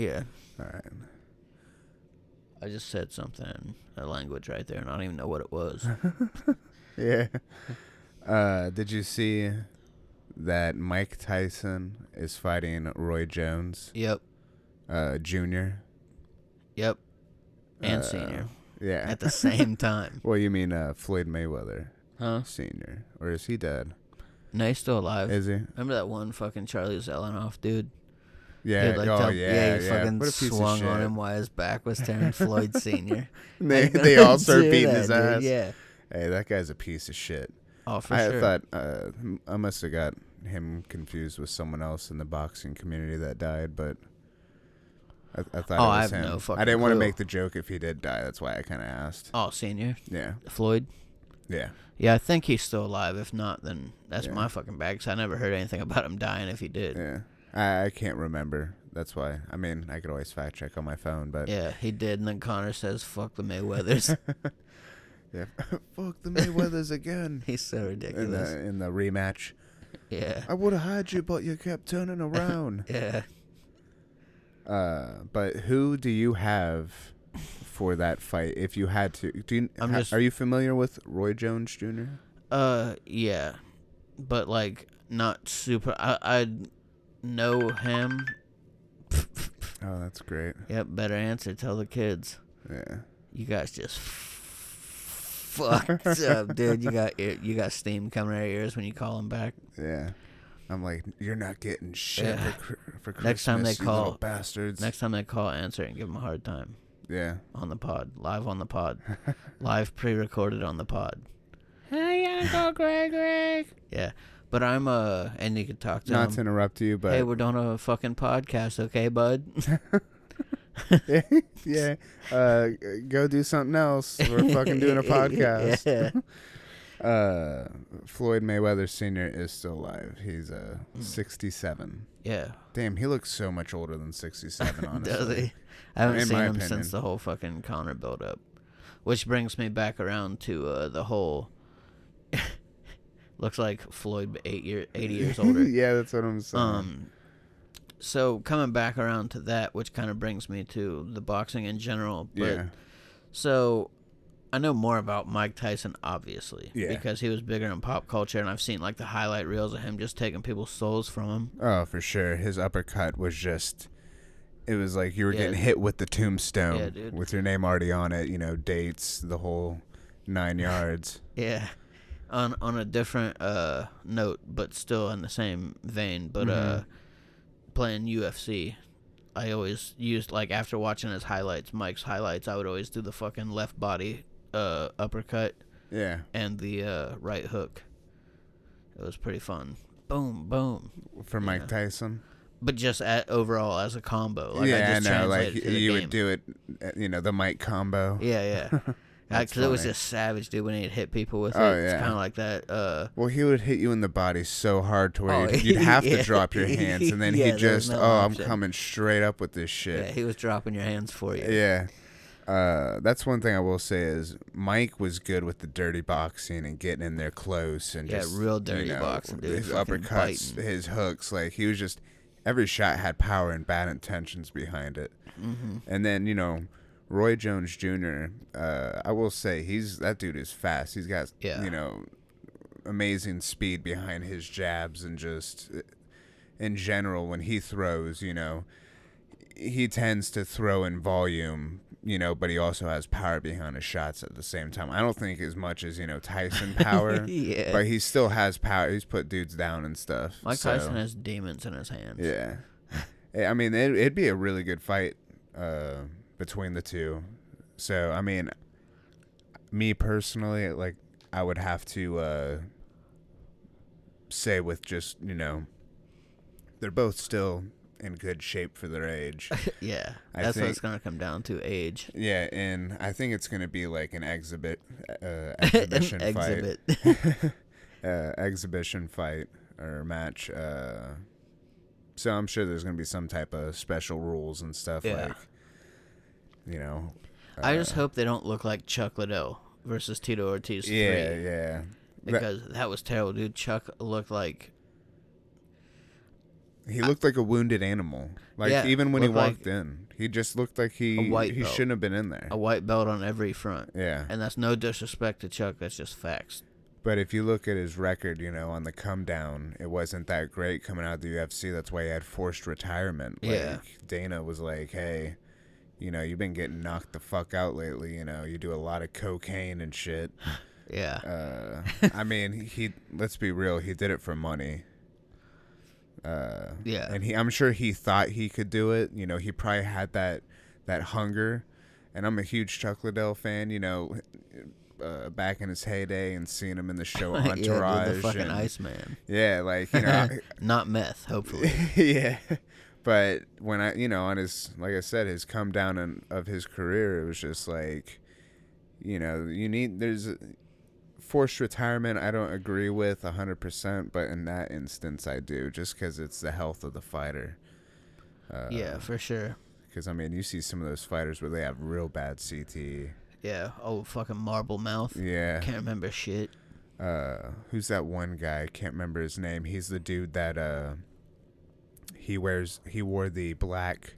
Yeah. All right. I just said something a language right there, and I don't even know what it was. Yeah. Uh, did you see that Mike Tyson is fighting Roy Jones, yep. uh, Jr.? Yep. And Uh, senior Yeah. at the same time. well, you mean uh, Floyd Mayweather Huh? Senior, or is he dead? No, he's still alive. Is he? Remember that one fucking Charlie Zelenoff dude? Yeah. Like, oh double- yeah. he yeah. fucking What a piece swung on him while his back was turned. Floyd Senior. they you they all start beating that, his dude? ass. Yeah. Hey, that guy's a piece of shit. Oh, for sure. I sure. thought uh, I must have got him confused with someone else in the boxing community that died, but I, I thought Oh, it I have him. no fucking I didn't want to make the joke if he did die. That's why I kind of asked. oh, Senior Yeah, Floyd. yeah, Yeah, I think he's still alive. If not, then that's Yeah. my fucking bag. 'cause I never heard anything about him dying. If he did, yeah. I, I can't remember. That's why. I mean, I could always fact check on my phone, but yeah, he did. And then Conor says, "Fuck the Mayweathers." yeah. Fuck the Mayweathers again he's so in ridiculous. the in the rematch. Yeah, I would have had you, but you kept turning around. yeah. Uh, but who do you have for that fight? If you had to, do you, I'm ha- just- are you familiar with Roy Jones Jr.? Uh, yeah, but like not super. I I know him. Oh, that's great. Yep, better answer. Tell the kids. Yeah. You guys just fucked up, dude. You got ear- you got steam coming out of your ears when you call him back. Yeah. I'm like, you're not getting shit Yeah. for, cr- for Christmas, Next time they you call- bastards. Next time they call, answer and give them a hard time yeah. on the pod, live on the pod, live pre-recorded on the pod. Hey, Uncle Gregory. Yeah, but I'm uh, and you could talk to Not him. to interrupt you, but hey, we're doing a fucking podcast, okay, bud? yeah. Uh, go do something else. We're fucking doing a podcast. yeah. Uh, Floyd Mayweather Sr. is still alive. He's uh Hmm. 67. Yeah. Damn, he looks so much older than 67. Honestly. Does he? I haven't In seen him opinion. since the whole fucking Conor build up. Which brings me back around to uh, the whole. Looks like Floyd, eight year, eighty years older. yeah, that's what I'm saying. Um, so coming back around to that, which kind of brings me to the boxing in general. But yeah. so I know more about Mike Tyson, obviously, Yeah. because he was bigger in pop culture, and I've seen like the highlight reels of him just taking people's souls from him. Oh, for sure. His uppercut was just. It was like you were Yeah. getting hit with the tombstone Yeah, with your name already on it. You know, dates, the whole nine yards. Yeah. On on a different uh note, but still in the same vein, but uh Mhm. playing UFC, I always used like after watching his highlights, Mike's highlights, I would always do the fucking left body uh uppercut Yeah. and the uh right hook. It was pretty fun. Boom, boom. For Mike. Tyson. But just at overall as a combo. Like I yeah, just I know. Like translated to the you would do it, uh, you know, the Mike combo. Yeah, yeah. That's Because it was funny. just savage, dude. When he'd hit people with it, Oh, it's yeah. kind of like that. Uh, Well, he would hit you in the body so hard to where Oh, you'd, you'd have to drop your hands, and then Yeah, he there just, no oh, I'm coming straight up with this shit. yeah, shit. he was dropping your hands for you. Yeah. Uh, that's one thing I will say is Mike was good with the dirty boxing and getting in there close and Yeah, just real you dirty know, boxing, dude. His uppercuts, biting. his hooks, like he was just every shot had power and bad intentions behind it. hmm And then you know, Roy Jones Jr. Uh, I will say he's that dude is fast. He's got Yeah. you know amazing speed behind his jabs and just in general when he throws, you know, he tends to throw in volume. You know, but he also has power behind his shots at the same time. I don't think as much as you know Tyson power, yeah. but he still has power. He's put dudes down and stuff. Mike so- Tyson has demons in his hands. yeah. Yeah, I mean, it, it'd be a really good fight uh, between the two. So, I mean, me personally, like, I would have to uh, say with just, you know, they're both still in good shape for their age. yeah. I That's what it's gonna come down to. Age. yeah, and I think it's going to be like an exhibit, uh, exhibition An fight. exhibit. uh, exhibition fight or match. Uh, so I'm sure there's gonna be some type of special rules and stuff Yeah. like, you know. I just uh, hope they don't look like Chuck Liddell versus Tito Ortiz Yeah, three yeah. That- because that, was terrible, dude. Chuck looked like. he looked like a wounded animal. Like Yeah, even when he looked like walked in, he just looked like he he belt. shouldn't have been in there. A white belt on every front. Yeah. And that's no disrespect to Chuck. That's just facts. But if you look at his record, you know, on the come down, it wasn't that great coming out of the UFC. That's why he had forced retirement. Like, Yeah. Dana was like, hey, you know, you've been getting knocked the fuck out lately. You know, you do a lot of cocaine and shit. Yeah. Uh, I mean, he, let's be real, he did it for money. Uh, Yeah. And he, I'm sure he thought he could do it. You know, he probably had that, that hunger. And I'm a huge Chuck Liddell fan, you know, uh, back in his heyday and seeing him in the show yeah, Entourage. dude, the fucking and- Iceman. yeah, like you know, Not meth, hopefully. yeah. But when I, you know, on his, like I said, his come down in, of his career, it was just like, you know, you need there's a, forced retirement. I don't agree with hundred percent, but in that instance, I do, just because it's the health of the fighter. Uh, yeah, for sure. Because I mean, you see some of those fighters where they have real bad CT. Yeah. Oh, fucking marble mouth. Yeah. Can't remember shit. uh who's that one guy? I can't remember his name. He's the dude that uh he wears he wore the black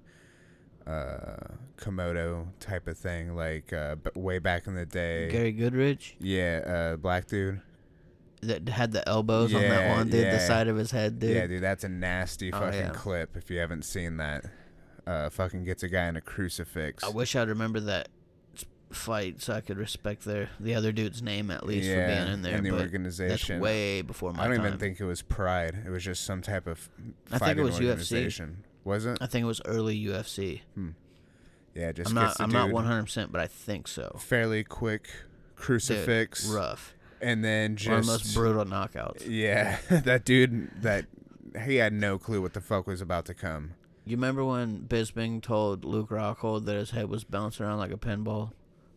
uh komodo type of thing like uh b- way back in the day. Gary Goodridge yeah, uh black dude. that had the elbows on that one dude, the side of his head, dude. Yeah, dude, that's a nasty Oh, fucking yeah. clip if you haven't seen that. Uh fucking gets a guy in a crucifix. I wish I'd remember that fight so I could respect their the other dude's name at least for being in there. and the organization. That's way before my I don't time. even think it was Pride. It was just some type of I think it fighting was UFC. Was it? I think it was early UFC. Hmm. Yeah, just I'm not. I'm not 100, percent but I think so. fairly quick Dude, crucifix, rough. and then One of just the most brutal knockouts. yeah, that dude that he had no clue what the fuck was about to come. You remember when Bisping told Luke Rockhold that his head was bouncing around like a pinball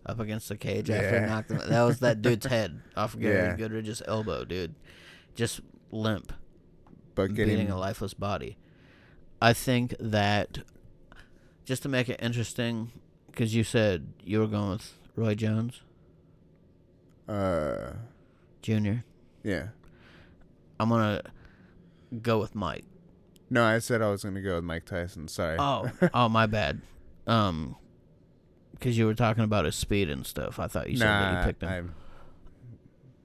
up against the cage after Yeah. he knocked him? That was that dude's head off of Gary Yeah. Goodridge's elbow, dude. Just limp, But beating a lifeless body. I think that just to make it interesting, because you said you were going with Roy Jones uh Jr. yeah. I'm gonna go with Mike. No, I said I was gonna go with Mike Tyson. Sorry. Oh, oh, my bad. Um, because you were talking about his speed and stuff. I thought you said that you picked him. I'm-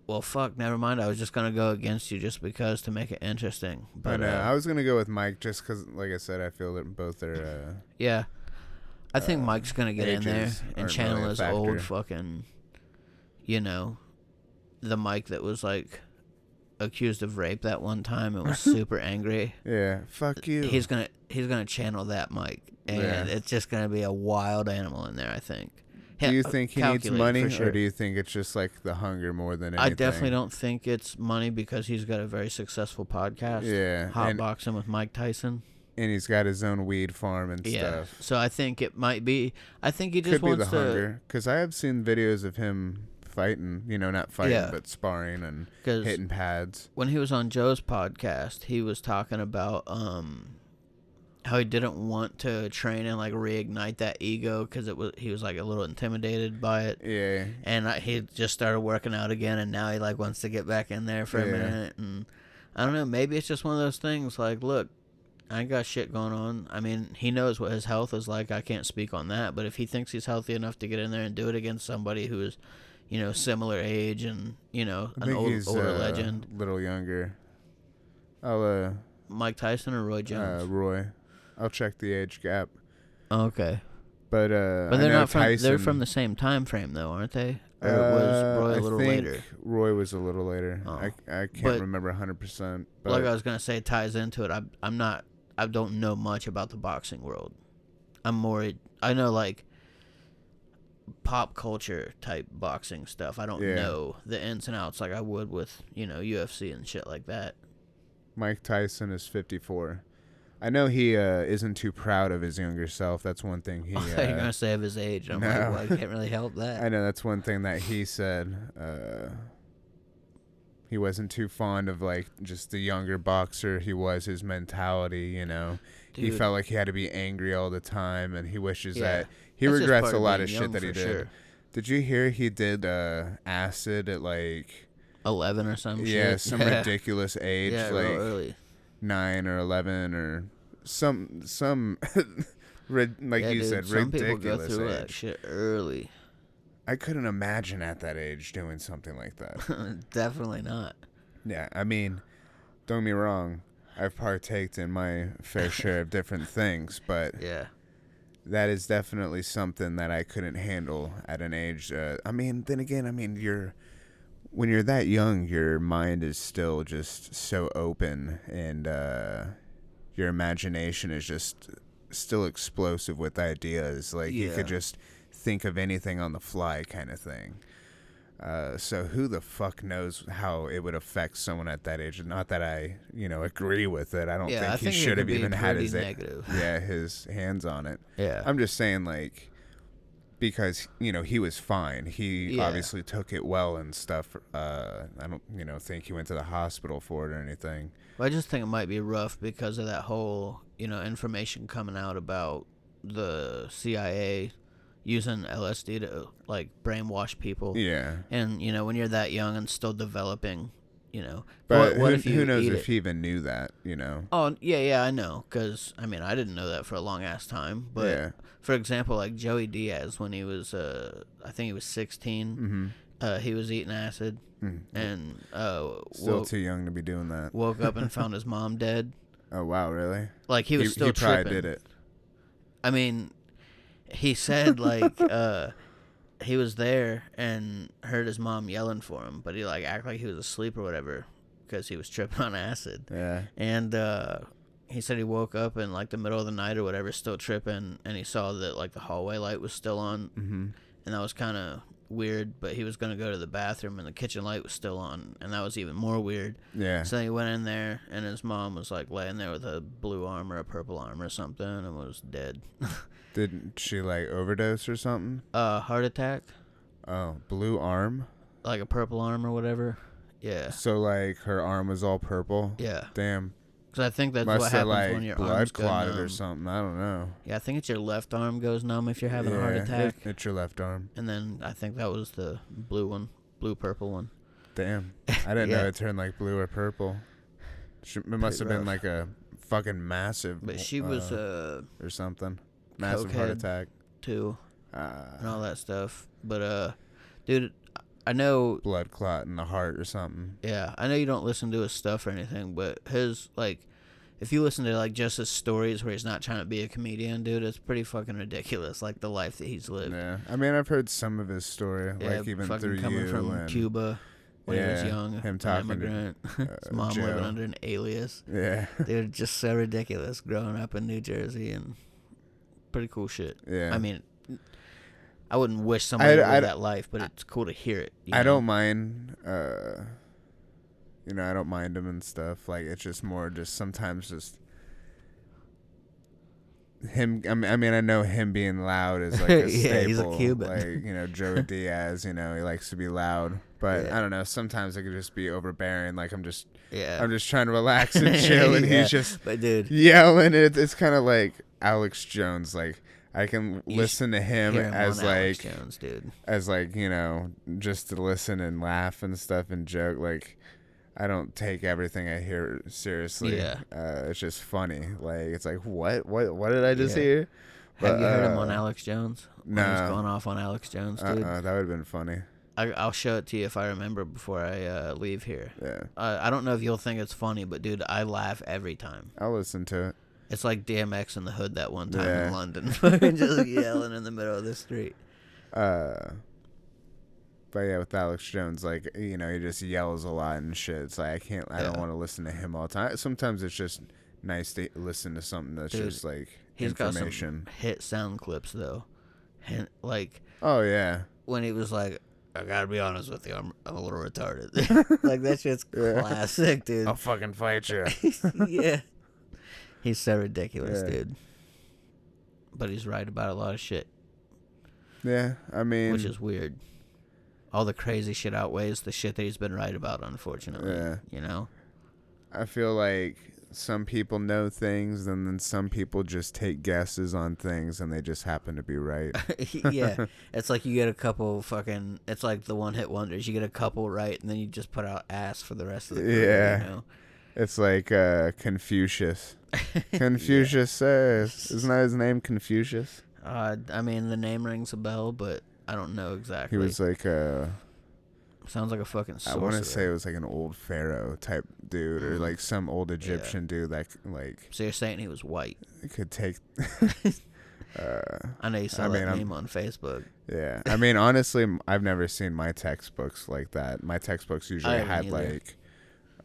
Well, fuck, never mind. I was just gonna go against you just because to make it interesting. But But uh, uh, I was gonna go with Mike just because, like I said, I feel that both are. Uh, yeah, I think uh, Mike's gonna get in there and channel really his old fucking, you know, the Mike that was like accused of rape that one time and was super angry. yeah, fuck you. He's gonna he's gonna channel that Mike, and Yeah. it's just gonna be a wild animal in there. I think. do you think he needs money, sure. or do you think it's just like the hunger more than anything? I definitely don't think it's money because he's got a very successful podcast. Yeah, Hot and, boxing with Mike Tyson. and he's got his own weed farm and Yeah. stuff. So I think it might be. I think he just Could be the to. hunger, because I have seen videos of him fighting. You know, not fighting, Yeah. but sparring and Because hitting pads. when he was on Joe's podcast, he was talking about um how he didn't want to train and like reignite that ego because it was he was like a little intimidated by it. Yeah, and I, he just started working out again and now he like wants to get back in there for a Yeah. minute and i don't know maybe it's just one of those things like look i ain't got shit going on i mean he knows what his health is like i can't speak on that but if he thinks he's healthy enough to get in there and do it against somebody who is you know similar age and you know an old, older uh, legend a little younger. I'll uh, mike tyson or roy Jones. uh Roy, I'll check the age gap. okay But uh, but they're not from they're from the same time frame though aren't they or Uh, was roy a I little think later Roy was a little later. Oh. I I can't But- remember hundred percent. But like I was gonna say, it ties into it. I I'm not. I don't know much about the boxing world. I'm more. I know like pop culture type boxing stuff. I don't Yeah. know the ins and outs like I would with you know UFC and shit like that. Mike Tyson is fifty four. I know he uh, isn't too proud of his younger self. That's one thing he. I thought you were Uh, gonna say of his age. I'm no. like, well, I can't really help that. I know that's one thing that he said. Uh, he wasn't too fond of like just the younger boxer. He was his mentality. You know, he felt like he had to be angry all the time, and he wishes Yeah. that he that's regrets a lot of shit that he did. sure. Did you hear he did uh, acid at like Eleven or some yeah shit. some yeah. ridiculous age? Yeah, like early. nine or eleven or some some like yeah, you dude, said some people go through that shit early. I couldn't imagine at that age doing something like that. Definitely not. yeah, I mean, don't get me wrong. I've partaked in my fair share of different things, but Yeah. That is definitely something that I couldn't handle at an age. Uh, I mean, then again, I mean, you're when you're that young, your mind is still just so open, and uh, your imagination is just still explosive with ideas. Like you could just think of anything on the fly, kind of thing. Uh, so who the fuck knows how it would affect someone at that age? Not that I, you know, agree with it. I don't Yeah, I think he think should have even had his negative. yeah his hands on it. Yeah. I'm just saying, like, because you know he was fine. He Yeah. obviously took it well and stuff. Uh, I don't, you know, think he went to the hospital for it or anything. Well, I just think it might be rough because of that whole, you know, information coming out about the CIA using LSD to like brainwash people. Yeah, And you know, when you're that young and still developing, you know, but what, what who, if you who knows if it? he even knew that? You know. Oh yeah, yeah, I know. Cause I mean, I didn't know that for a long ass time. But Yeah. for example, like Joey Diaz, when he was, uh, I think he was 16, Mm-hmm. uh, he was eating acid Mm. and uh, Still woke, too young to be doing that. woke up and found his mom dead. Oh wow, really? Like he was still he probably tripping. did it. I mean, he said like uh, he was there and heard his mom yelling for him, but he like act like he was asleep or whatever because he was tripping on acid. Yeah. And uh, he said he woke up in like the middle of the night or whatever, still tripping, and he saw that like the hallway light was still on, Mm-hmm. and that was kind of weird. But he was gonna go to the bathroom, and the kitchen light was still on, and that was even more weird. Yeah. So he went in there, and his mom was like laying there with a blue arm or a purple arm or something, and was dead. Didn't she like overdose or something? uh, heart attack, Oh, blue arm. like a purple arm or whatever. Yeah, So like her arm was all purple. yeah. Damn. Because I think that's Must what happens like when your blood arms clotted or something. I don't know. Yeah, I think it's your left arm goes numb if you're having a heart attack, It, it's your left arm. and then I think that was the blue one, blue purple one. Damn. I didn't know it turned like blue or purple. It must have been like a fucking massive. But she was uh, or something. Massive heart attack. too and Uh, all that stuff. But uh, dude, I know blood clot in the heart or something. Yeah, I know you don't listen to his stuff or anything, but his like, if you listen to like just his stories where he's not trying to be a comedian, dude, it's pretty fucking ridiculous. Like the life that he's lived. Yeah. I mean, I've heard some of his story, Yeah, like even fucking through coming you from and Cuba when he was young, him an talking to, immigrant, uh, his mom living under an alias. Yeah. Dude, just so ridiculous. Growing up in New Jersey and pretty cool shit. Yeah. I mean, I wouldn't wish somebody I- I- that life, but it's cool to hear it. I know? don't mind. Uh, you know, I don't mind him and stuff. Like it's just more, just sometimes just him. I mean, I mean, I know him being loud is like a Yeah, he's a staple. Cuban. Like you know, Joe Diaz. You know, he likes to be loud. But Yeah. I don't know. Sometimes it could just be overbearing. Like I'm just, Yeah. I'm just trying to relax and chill, and Yeah, he's just But dude, yelling. It, it's kind of like Alex Jones. Like I can You listen to him as like Jones, dude. as like you know just to listen and laugh and stuff and joke like i don't take everything i hear seriously Yeah. uh, it's just funny like it's like what what what did i just Yeah. hear Have you heard him on uh, Alex Jones? When he was no. going off on Alex Jones, dude. uh-uh, that would have been funny I, I'll show it to you if I remember before I uh, leave here. yeah Uh, I don't know if you'll think it's funny, but dude, I laugh every time. i'll listen to it It's like DMX in the hood that one time Yeah. in London, just yelling in the middle of the street. uh but yeah with alex jones like you know he just yells a lot and shit it's like i can't i don't want to listen to him all the time sometimes it's just nice to listen to something that's Dude, just like He's got some hit sound clips though, and like oh yeah when he was like, "I gotta be honest with you, I'm, I'm a little retarded." like that shit's Yeah. classic, dude. i'll fucking fight you yeah. He's so ridiculous, Yeah. dude. But he's right about a lot of shit, yeah i mean which is weird. All the crazy shit outweighs the shit that he's been right about, unfortunately. Yeah. You know? I feel like some people know things and then some people just take guesses on things and they just happen to be right. yeah. It's like you get a couple fucking it's like the one hit wonders. You get a couple right and then you just put out ass for the rest of the group, Yeah. you know? It's like uh, Confucius. Confucius says, isn't that his name, Confucius? Uh, I mean, the name rings a bell, but I don't know exactly. He was like a. Sounds like a fucking I want to say it was like an old pharaoh type dude, or Mm. like some old Egyptian dude that like So you're saying he was white? could take. uh, I know you saw I that mean, I'm- meme on Facebook. yeah, I mean, honestly, I've never seen my textbooks like that. My textbooks usually had either. like,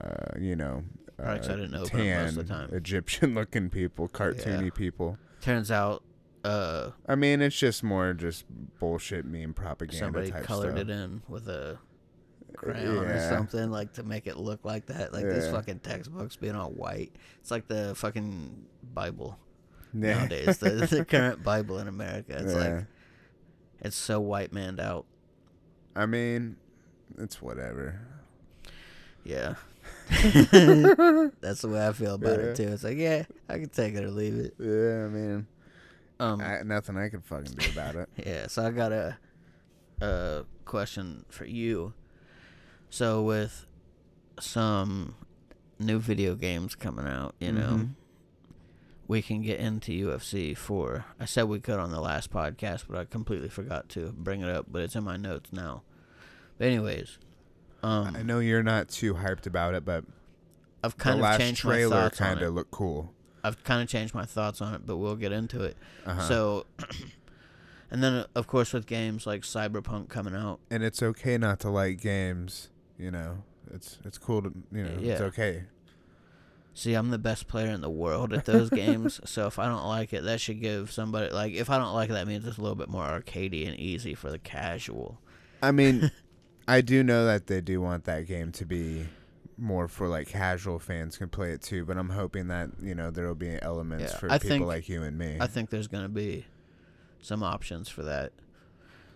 uh, you know, 'cause I uh, didn't open 'em most of the tan time. Egyptian-looking people, cartoony people. Turns out, uh, I mean, it's just more just bullshit meme propaganda somebody colored stuff. it in with a crayon or something like to make it look like that. Like these Yeah. fucking textbooks being all white. It's like the fucking Bible Yeah. nowadays. the, the current Bible in America. It's Yeah. like it's so white manned out. I mean, it's whatever. Yeah. That's the way I feel about it too. It's like, yeah, I can take it or leave it. Yeah, I mean, Um, I, nothing I can fucking do about it. yeah. So I got a a question for you. So with some new video games coming out, you know, Mhm. we can get into UFC four. I said we could on the last podcast, but I completely forgot to bring it up. But it's in my notes now. But anyways, um, I know you're not too hyped about it, but I've kind the of last changed my trailer thoughts on kind it. of looked cool. I've kind of changed my thoughts on it, but we'll get into it. Uh-huh. So, and then uh, of course with games like Cyberpunk coming out, and it's okay not to like games. You know, it's it's cool to you know it's Yeah. okay. see, I'm the best player in the world at those games. So if I don't like it, that should give somebody like if I don't like it, that means it's a little bit more arcadey and easy for the casual. I mean, I do know that they do want that game to be more for like casual fans can play it too, but I'm hoping that you know there will be elements Yeah, for I people think- like you and me. I think there's gonna be some options for that.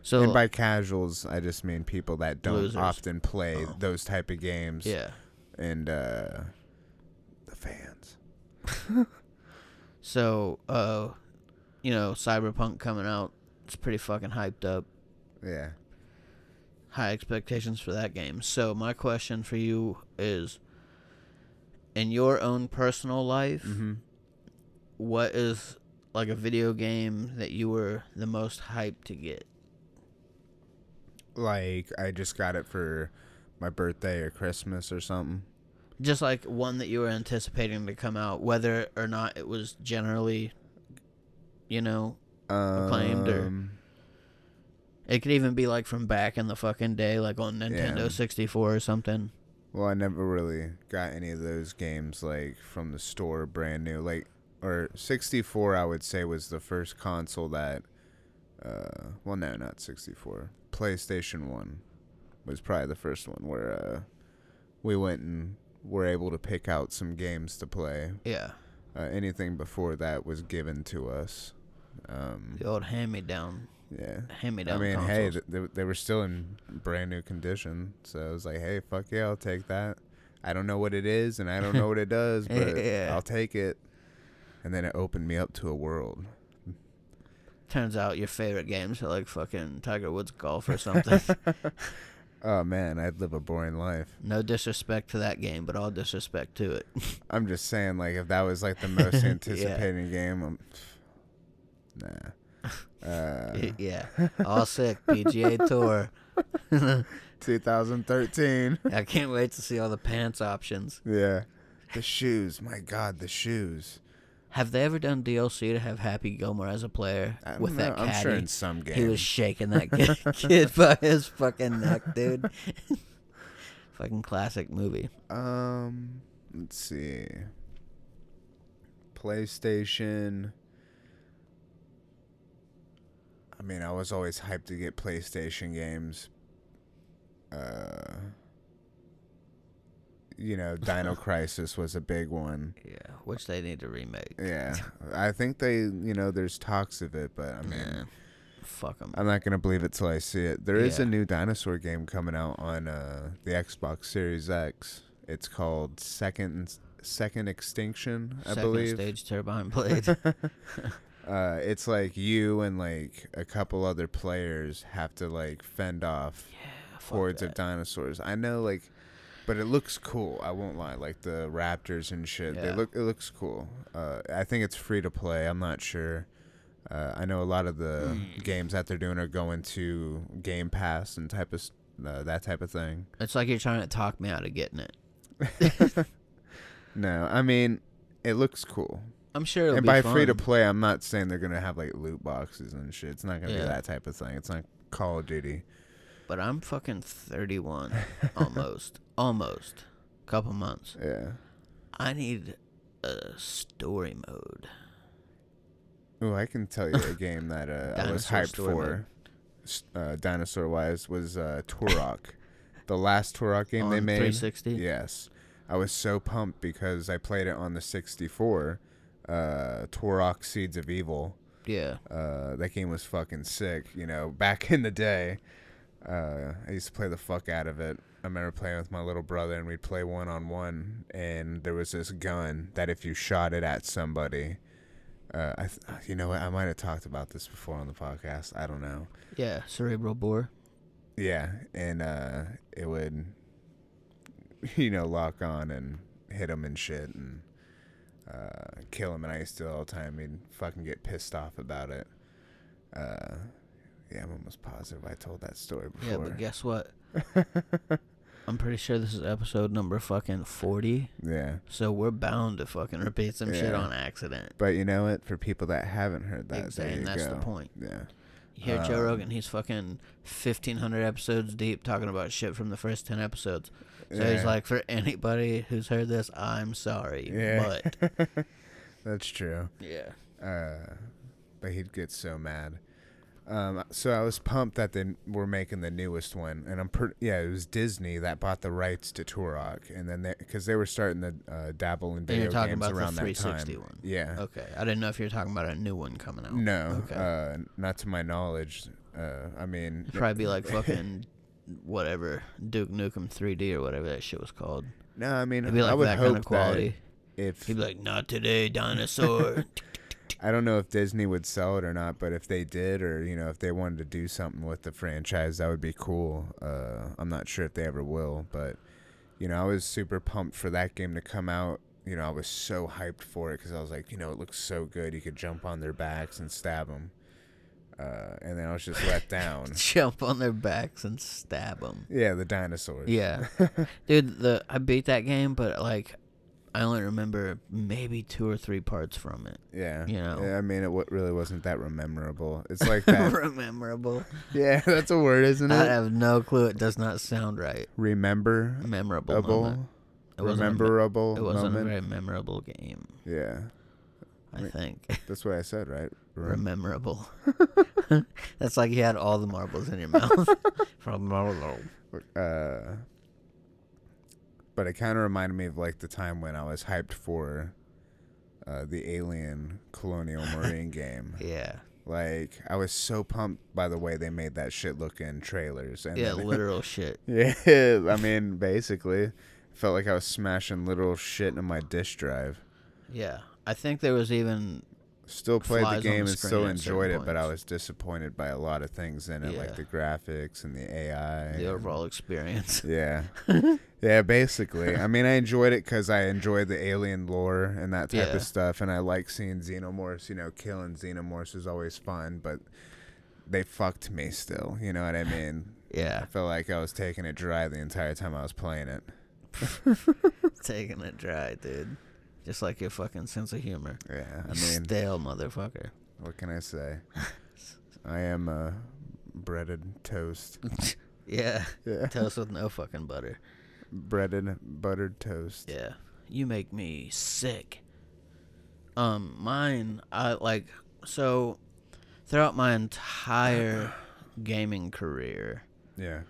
So and by casuals, I just mean people that don't Losers. often play Oh. those type of games. yeah, and uh, the fans. so uh, you know, Cyberpunk coming out, it's pretty fucking hyped up. Yeah. High expectations for that game. So my question for you is in your own personal life, Mm-hmm. what is like a video game that you were the most hyped to get? Like I just got it for my birthday or Christmas or something. Just like one that you were anticipating to come out, whether or not it was generally, you know, Acclaimed or- Um, it could even be like from back in the fucking day, like on Nintendo Yeah. 64 or something. Well, I never really got any of those games like from the store brand new. Like or 64 I would say was the first console that uh well no, not 64. PlayStation 1 was probably the first one where uh we went and were able to pick out some games to play. Yeah, Uh, anything before that was given to us. Um the old hand-me-down, yeah. hand-me-down. I mean, hey, consoles. th- they, they were still in brand new condition, so I was like, hey, fuck yeah, I'll take that. I don't know what it is, and I don't know what it does, but Yeah. I'll take it. And then it opened me up to a world. Turns out your favorite games are like fucking Tiger Woods golf or something. Oh man, I'd live a boring life. no disrespect to that game, but all disrespect to it. I'm just saying, like, if that was like the most Yeah. anticipated game, I'm, nah. Uh, yeah, all sick PGA Tour. 2013. I can't wait to see all the pants options. yeah. The shoes, my God, the shoes. Have they ever done DLC to have Happy Gilmore as a player I with that know, caddy? I'm sure in some games. he was shaking that kid, kid by his fucking neck, dude. fucking classic movie. Um, let's see. PlayStation. I mean, I was always hyped to get PlayStation games. Uh, you know, Dino Crisis was a big one. Yeah, which they need to remake. Yeah, I think they, you know, there's talks of it, but I mean, Nah, fuck them. I'm not gonna believe it till I see it. There is a new dinosaur game coming out on uh, the Xbox Series X. It's called Second Second Extinction, I Second believe. stage turbine blade. Uh, it's like you and like a couple other players have to like fend off yeah, hordes that. of dinosaurs. I know, like but it looks cool. I won't lie. Like the Raptors and shit, they look. It looks cool. Uh, I think it's free to play. I'm not sure. Uh, I know a lot of the Hmm. games that they're doing are going to Game Pass and type of uh, that type of thing. It's like you're trying to talk me out of getting it. No, I mean it looks cool. I'm sure and by free to play, I'm not saying they're gonna have like loot boxes and shit. It's not gonna Yeah. be that type of thing. It's not Call of Duty. But I'm fucking 31, almost, almost, couple months. Yeah. I need a story mode. Oh, I can tell you a game that uh, I was Dinosaur hyped story for, s- uh, dinosaur wise, was uh, Turok. the last Turok game they On made. 360? Yes, I was so pumped because I played it on the 64. Uh, Turok: Seeds of Evil. Yeah. Uh, that game was fucking sick. You know, back in the day, uh, I used to play the fuck out of it. I remember playing with my little brother, and we'd play one on one. And there was this gun that if you shot it at somebody, uh, I th- you know what? I might have talked about this before on the podcast. I don't know. Yeah. Cerebral bore. Yeah, and uh, it would, you know, lock on and hit them and shit and uh, kill him. And I used to all the time. He'd fucking get pissed off about it. Uh, yeah, I'm almost positive I told that story before. Yeah, but guess what? I'm pretty sure this is episode number fucking 40. yeah, So we're bound to fucking repeat some shit on accident. but you know what? For people that haven't heard that, there Exactly. you And that's go. the point. Yeah, Hear Joe Um, Rogan, he's fucking 1,500 episodes deep talking about shit from the first 10 episodes. So he's like, for anybody who's heard this, I'm sorry. Yeah. But, that's true. yeah. Uh, but he'd get so mad. Um, so I was pumped that they were making the newest one, and I'm pretty yeah, it was Disney that bought the rights to Turok, and then because they, were starting to uh, dabble in video games about the around that 360 time. one. Yeah, Okay. I didn't know if you were talking about a new one coming out. no, Okay. uh, not to my knowledge. Uh, I mean, It'd probably be like fucking whatever Duke Nukem 3D or whatever that shit was called. no, I mean, It'd be like I would that hope kind of quality. that if He'd be like, "Not today, dinosaur." I don't know if Disney would sell it or not, but if they did, or you know, if they wanted to do something with the franchise, that would be cool. Uh, I'm not sure if they ever will, but you know, I was super pumped for that game to come out. You know, I was so hyped for it because I was like, you know, it looks so good. You could jump on their backs and stab them, uh, and then I was just let down. Jump on their backs and stab them. Yeah, the dinosaurs. Yeah, dude. The I beat that game, but like, I only remember maybe two or three parts from it. Yeah, You know. Yeah, I mean, it w- really wasn't that memorable. It's like that. Memorable. yeah, that's a word, isn't it? I have no clue. It does not sound right. Remember. Memorable moment. It wasn't a It wasn't moment. a very memorable game. Yeah, I think. that's what I said, right? Rem- Rememberable. That's like you had all the marbles in your mouth. From uh, but it kind of reminded me of like the time when I was hyped for uh, the Alien Colonial Marine game. yeah, Like I was so pumped by the way they made that shit look in trailers. And yeah, then- literal shit. yeah, I mean, basically, felt like I was smashing literal shit in my disk drive. Yeah, I think there was even Still played the game the and still enjoyed it, but I was disappointed by a lot of things in it, Yeah. like the graphics and the AI. the overall experience. Yeah. yeah, basically. I mean, I enjoyed it because I enjoyed the alien lore and that type Yeah. of stuff, and I like seeing xenomorphs. You know, killing xenomorphs is always fun, but they fucked me still. You know what I mean? Yeah. I felt like I was taking it dry the entire time I was playing it. taking it dry, dude. Just like your fucking sense of humor. Yeah, I mean, stale motherfucker. what can I say? I am a breaded toast. Yeah, Yeah, toast with no fucking butter. breaded buttered toast. Yeah, you make me sick. Um, mine, I like so throughout my entire gaming career, Yeah.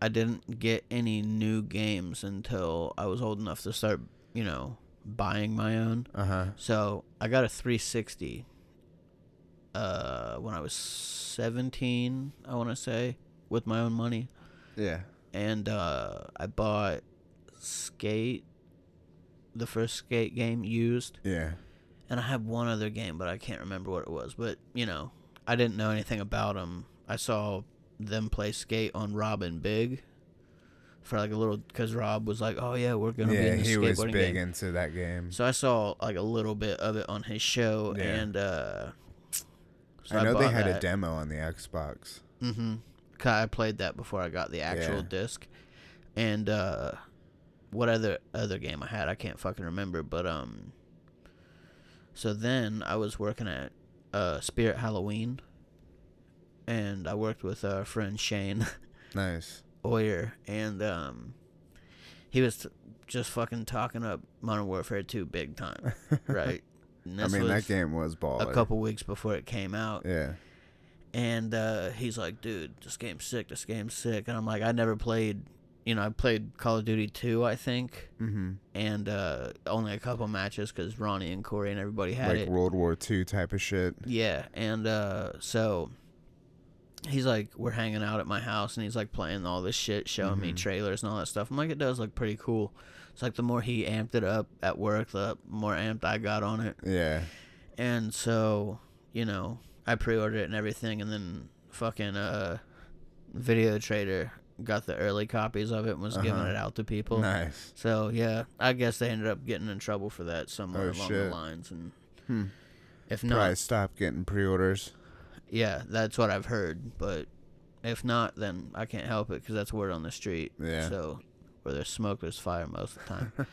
I didn't get any new games until I was old enough to start, you know, buying my own. Uh huh. So I got a 360 uh, when I was 17, I want to say, with my own money. Yeah. And uh, I bought Skate, the first Skate game used. Yeah. And I had one other game, but I can't remember what it was. But, you know, I didn't know anything about them. I saw them play Skate on Rob and Big. For like a little because Rob was like, "Oh yeah, we're gonna be Yeah, in the he was skateboarding big game." into that game. So I saw like a little bit of it on his show, Yeah. and uh, so I know they bought had a that. demo on the Xbox. Mm-hmm. I played that before I got the actual Yeah. disc, and uh, what other other game I had I can't fucking remember. But um, so then I was working at uh, Spirit Halloween, and I worked with our friend Shane Nice. Oyer, and um, he was t- just fucking talking up Modern Warfare 2 big time, right? I mean, that game was baller. a couple weeks before it came out. Yeah. And uh, he's like, dude, this game's sick. This game's sick. And I'm like, I never played, you know, I played Call of Duty 2, I think, Mm-hmm. and uh, only a couple matches because Ronnie and Corey and everybody had Like it. World War II type of shit. Yeah, and uh, so he's like, we're hanging out at my house, and he's like playing all this shit, showing me Mhm. trailers and all that stuff. I'm like, it does look pretty cool. It's like the more he amped it up at work, the more amped I got on it. Yeah. And so, you know, I pre-ordered it and everything, and then fucking uh, Video Trader got the early copies of it and was giving Uh-huh. it out to people. Nice. So yeah, I guess they ended up getting in trouble for that somewhere Oh, along shit. the lines, and Hmm. if not, Probably stop getting pre-orders. Yeah, that's what I've heard. But if not, then I can't help it because that's word on the street. Yeah. So where there's smoke, there's fire most of the time. but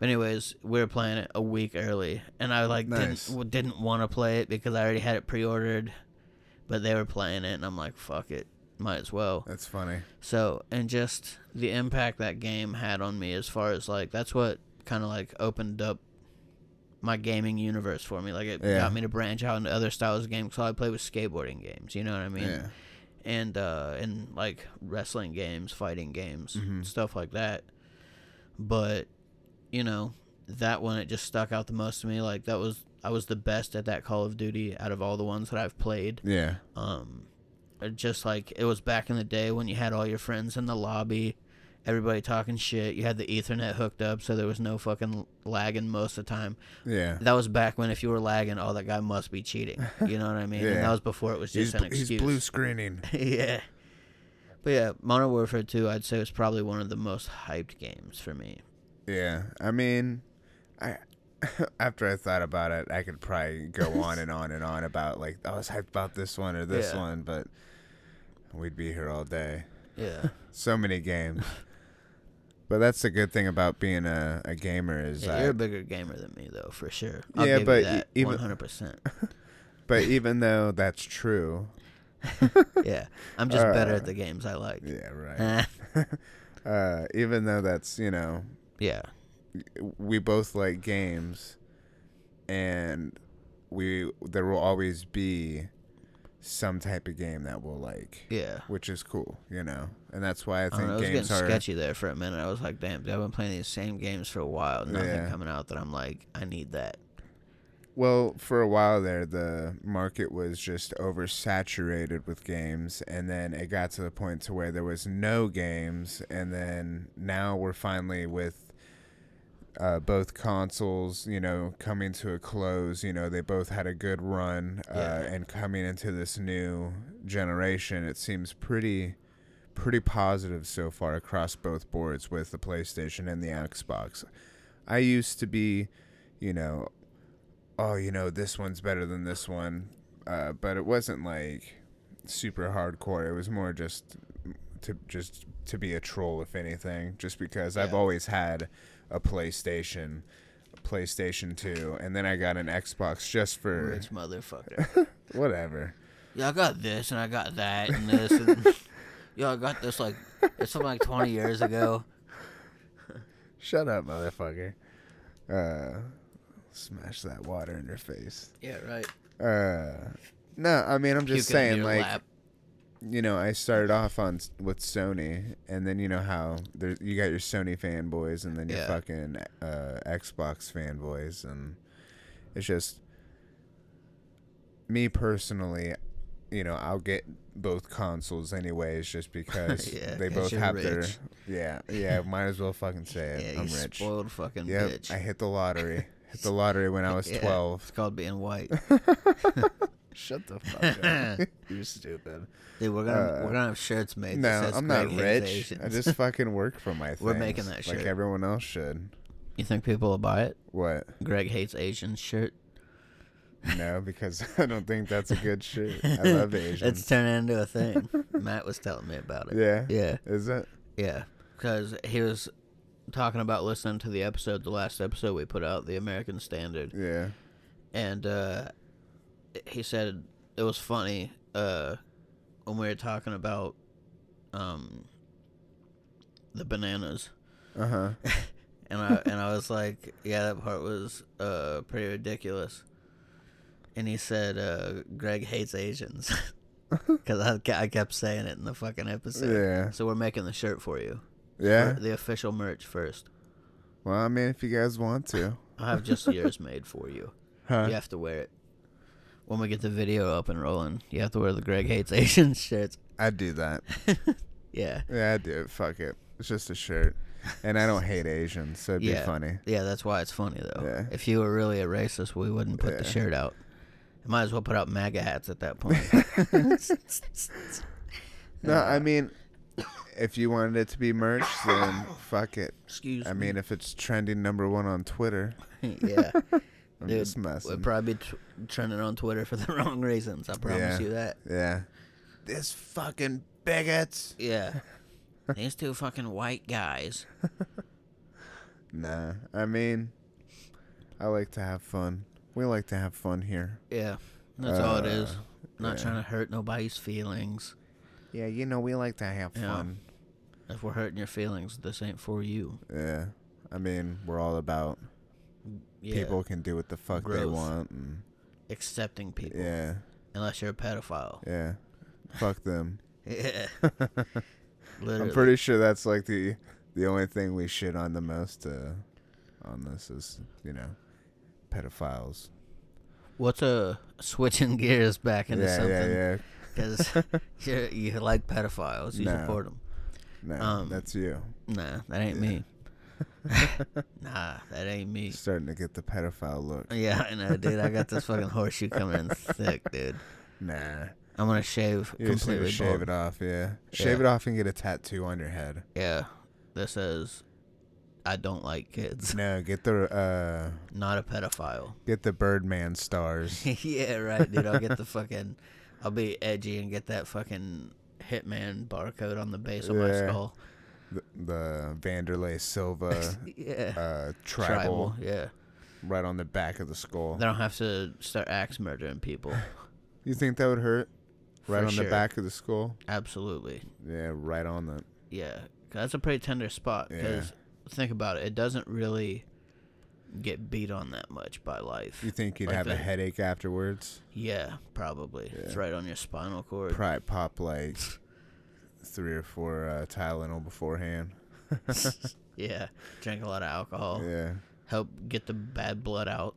anyways, we were playing it a week early, and I like Nice. didn't didn't want to play it because I already had it pre-ordered, but they were playing it, and I'm like, fuck it, might as well. That's funny. So, and just the impact that game had on me as far as like that's what kind of like opened up my gaming universe for me. Like it Yeah. got me to branch out into other styles of games. So I play with skateboarding games, you know what I mean? yeah. And uh and like wrestling games, fighting games, Mhm. stuff like that. But you know, that one it just stuck out the most to me. Like that was I was the best at that Call of Duty out of all the ones that I've played Yeah. um just like it was back in the day when you had all your friends in the lobby everybody talking shit you had the ethernet hooked up so there was no fucking lagging most of the time Yeah. that was back when if you were lagging oh that guy must be cheating you know what i mean and Yeah. that was before it was He's, just an bl- he's blue screening. yeah but yeah modern warfare 2 i'd say was probably one of the most hyped games for me Yeah. I mean, I after I thought about it, I could probably go on and on and on about like I was hyped about this one or this Yeah. one, but we'd be here all day. yeah So many games. But that's the good thing about being a, a gamer is yeah, you're a bigger gamer than me though for sure. I'll Yeah, give but even- 100% but even though that's true, yeah i'm just better Uh, at the games i like. yeah, right. uh, even though that's you know yeah. we both like games and we there will always be some type of game that we'll like yeah which is cool you know and that's why i I think know, was games getting are sketchy there for a minute. I was like, damn, I've been playing these same games for a while. Nothing Yeah. coming out that I'm like, I need that. well for a while there the market was just oversaturated with games and then it got to the point to where there was no games and then now we're finally with uh, both consoles, you know, coming to a close. You know, they both had a good run, uh, Yeah. and coming into this new generation, it seems pretty, pretty positive so far across both boards with the PlayStation and the Xbox. I used to be, you know, oh, you know, this one's better than this one, uh, but it wasn't like super hardcore. It was more just to just to be a troll, if anything, just because I've always had a PlayStation, a PlayStation Two, and then I got an Xbox just for Rich motherfucker. whatever. yeah, I got this and I got that and this and yeah, I got this like it's something like 20 years ago. Shut up, motherfucker. Uh, smash that water in your face. Yeah, right. Uh, no, I mean I'm just Puke saying, like, lap. You know, I started off on with Sony, and then you know how there you got your Sony fanboys, and then your Yeah. fucking uh, Xbox fanboys, and it's just me personally. You know, I'll get both consoles anyways, just because Yeah, they both have their. Yeah, yeah. Might as well fucking say it. Yeah, I'm rich. spoiled fucking Yep, bitch. I hit the lottery. hit the lottery when I was twelve. It's called being white. Shut the fuck up. You're stupid. Dude, we're gonna Uh, we're gonna have shirts made. No, that says I'm not rich. Asians. I just fucking work for my things. We're making that shirt Like everyone else should. You think people will buy it? What? Greg hates Asians shirt. No, because I don't think that's a good shirt. I love Asians. It's turning into a thing. Matt was telling me about it. yeah. Yeah. Is it? Yeah. Because he was talking about listening to the episode, the last episode we put out, the American Standard, Yeah. and uh, he said it was funny uh, when we were talking about um, the bananas. Uh huh. and I and I was like, yeah, that part was uh pretty ridiculous. And he said, uh, Greg hates Asians because I, I kept saying it in the fucking episode. Yeah. So we're making the shirt for you. Yeah. For the official merch first. Well, I mean, if you guys want to. I have just yours made for you. Huh? You have to wear it. When we get the video up and rolling, you have to wear the Greg hates Asians shirts. I'd do that. Yeah. Yeah, I'd do it. Fuck it. It's just a shirt. And I don't hate Asians, so it'd Yeah. be funny. Yeah, that's why it's funny though. Yeah. If you were really a racist, we wouldn't put the shirt out. You might as well put out MAGA hats at that point. No, I mean, if you wanted it to be merch, then fuck it. Excuse me. I me. mean, if it's trending number one on Twitter, yeah. I'm Dude, just We'd probably be trending on Twitter for the wrong reasons. I promise Yeah. you that. yeah. This fucking bigots. Yeah. These two fucking white guys. Nah, I mean, I like to have fun. We like to have fun here. Yeah. That's all it is. Uh, Not yeah. trying to hurt nobody's feelings. Yeah, you know, we like to have Yeah. fun. If we're hurting your feelings, this ain't for you. Yeah. I mean, we're all about Yeah. people can do what the fuck they want. And, accepting people. yeah, Unless you're a pedophile. yeah. fuck them. Yeah. I'm pretty sure that's like the the only thing we shit on the most uh, on this is you know pedophiles. What's a switching gears back into something? yeah, something? yeah, Because you like pedophiles. You support them. yeah. No, Um, that's you. Nah, that ain't Yeah. me. Nah, that ain't me. Starting to get the pedophile look. Yeah, I know, dude. I got this fucking horseshoe coming in thick, dude. Nah, I'm gonna shave you just completely to shave it off. Yeah, shave Yeah. it off and get a tattoo on your head. Yeah, that says, "I don't like kids. No, get the uh, Not a pedophile." get the Birdman stars. yeah, right, dude. I'll get the fucking. I'll be edgy and get that fucking hitman barcode on the base of my skull. The, the Wanderlei Silva yeah. uh, tribal, Yeah. right on the back of the skull. They don't have to start axe murdering people. You think that would hurt? Right For on sure. the back of the skull. Absolutely. Yeah, right on the. Yeah, that's a pretty tender spot. Because think about it, it doesn't really get beat on that much by life. You think you'd Like have a headache afterwards? Yeah, probably. It's right on your spinal cord. Probably pop like three or four uh, Tylenol beforehand. yeah, drink a lot of alcohol. Yeah. Help get the bad blood out.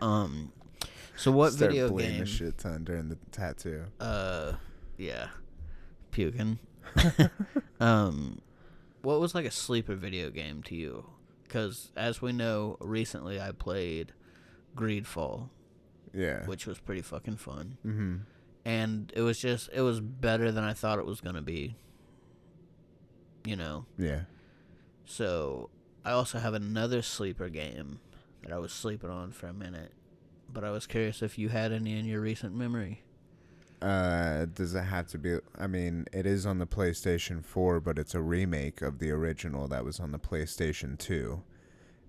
um, so what Start video game? a shit ton during the tattoo. Uh, yeah, puking. um, what was like a sleeper video game to you? Because as we know, recently I played Greedfall, Yeah. which was pretty fucking fun, mm-hmm. And it was just it was better than I thought it was gonna be. You know, Yeah. so I also have another sleeper game that I was sleeping on for a minute, but I was curious if you had any in your recent memory. Uh, does it have to be? I mean, it is on the PlayStation 4, but it's a remake of the original that was on the PlayStation 2.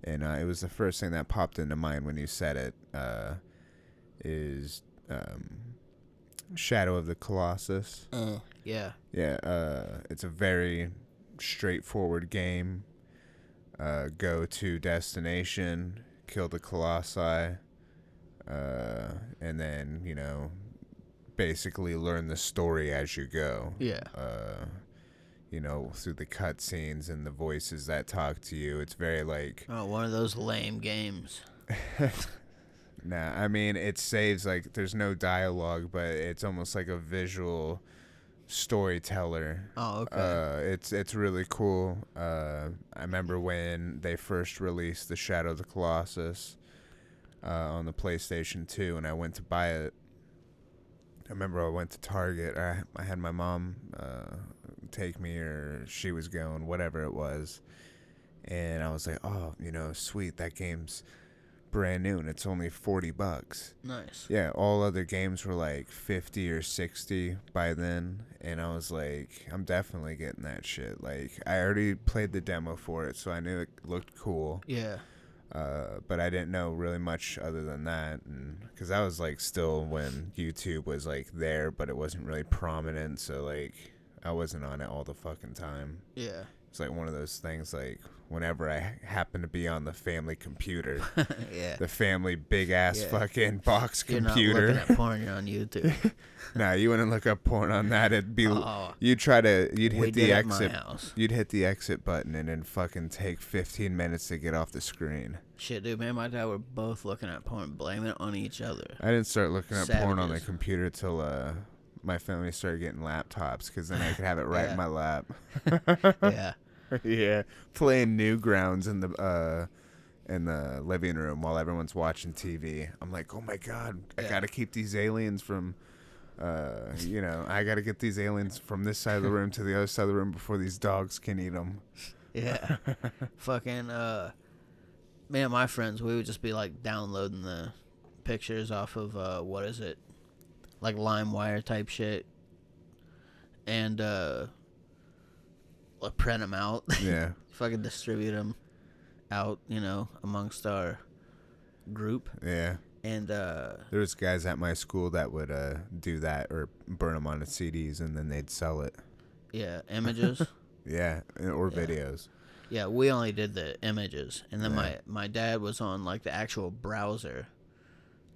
And uh, it was the first thing that popped into mind when you said it. Uh, is um, Shadow of the Colossus. Uh, yeah. Yeah, uh, it's a very straightforward game. Uh, go to destination, kill the colossi, uh, and then you know, basically learn the story as you go. Yeah. Uh, you know, through the cutscenes and the voices that talk to you. It's very like Oh, one of those lame games. Nah, I mean it saves like there's no dialogue, but it's almost like a visual storyteller. Oh, okay. Uh, it's it's really cool. Uh, I remember when they first released the Shadow of the Colossus. uh, on the PlayStation 2, and I went to buy it. I remember I went to Target. I I had my mom uh, take me, or she was going, whatever it was, and I was like, oh, you know, sweet, that game's brand new and it's only 40 bucks. Nice. Yeah, all other games were like 50 or 60 by then. And I was like, I'm definitely getting that shit. Like, I already played the demo for it, so I knew it looked cool. Yeah. Uh, but I didn't know really much other than that. And because that was like still when YouTube was like there, but it wasn't really prominent. So, like, I wasn't on it all the fucking time. Yeah. It's like one of those things like whenever I happen to be on the family computer, yeah. the family big ass Yeah. fucking box You're not computer. looking at porn. You're on YouTube. nah, you wouldn't look up porn on that. It'd be Oh, you'd try to you'd hit the exit you'd hit the exit button and then fucking take 15 minutes to get off the screen. Shit, dude, man, my dad were both looking at porn, blaming it on each other. I didn't start looking at porn on the computer till uh my family started getting laptops because then I could have it right Yeah. in my lap. yeah. yeah, playing Newgrounds in the uh, in the living room while everyone's watching TV. I'm like, oh my god, I Yeah. gotta keep these aliens from. Uh, you know, I gotta get these aliens from this side of the room to the other side of the room before these dogs can eat them. Yeah. Fucking uh me and my friends, we would just be like downloading the pictures off of uh what is it? Like LimeWire type shit. And uh like print them out. Yeah, Fucking distribute them out, you know, amongst our group. yeah. And uh There was guys at my school that would uh do that or burn them onto CDs and then they'd sell it. yeah, images. Yeah, or Yeah. videos. Yeah, we only did the images, and then Yeah. my my dad was on like the actual browser,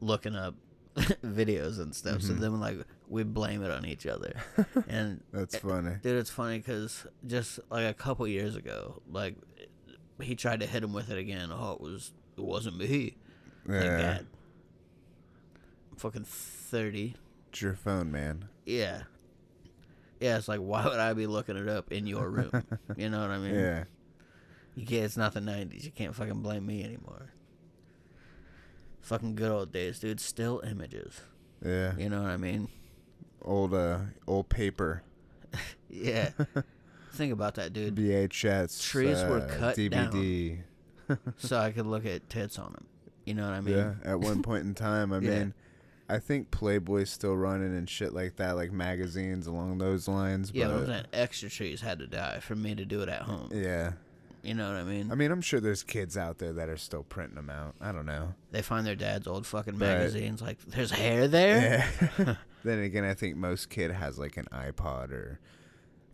looking up videos and stuff. So Mhm. then like we blame it on each other, and That's funny. dude, it's funny because just like a couple years ago, like he tried to hit him with it again. Oh, it was it wasn't me. Like Yeah, that. I'm fucking thirty. it's your phone, man. Yeah. Yeah, it's like why would I be looking it up in your room? you know what I mean? Yeah. You can't. It's not the '90s. You can't fucking blame me anymore. Fucking good old days, dude. Still images. Yeah. You know what I mean? Old uh old paper. Yeah. Think about that, dude. VHS. Trees were uh, cut DVD. So I could look at tits on them. You know what I mean? yeah. At one point in time, I Yeah. mean, I think Playboy's still running and shit like that, like magazines along those lines. Yeah, but but extra trees had to die for me to do it at home. yeah. You know what I mean? I mean, I'm sure there's kids out there that are still printing them out. I don't know. they find their dad's old fucking But- magazines. Like, there's hair there. Yeah. then again, I think most kid has like an iPod or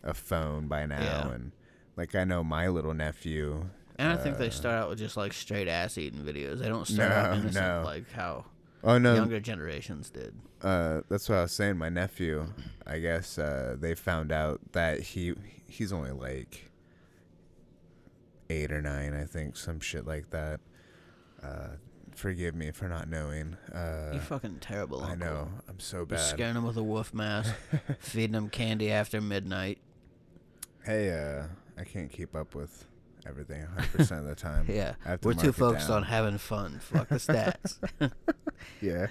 a phone by now, Yeah. and like I know my little nephew. And I think they Uh, start out with just like straight ass eating videos. They don't start No, out innocent no. like how Oh no, younger generations did. uh, that's what I was saying. My nephew, I guess uh, they found out that he he's only like eight or nine, I think, some shit like that. Uh, forgive me for not knowing. Uh, You fucking terrible. I know I'm so You're bad. scaring them with a wolf mask, feeding them candy after midnight. Hey, uh, I can't keep up with everything 100 percent of the time. Yeah, we're too focused down. on having fun. Fuck the stats. Yeah,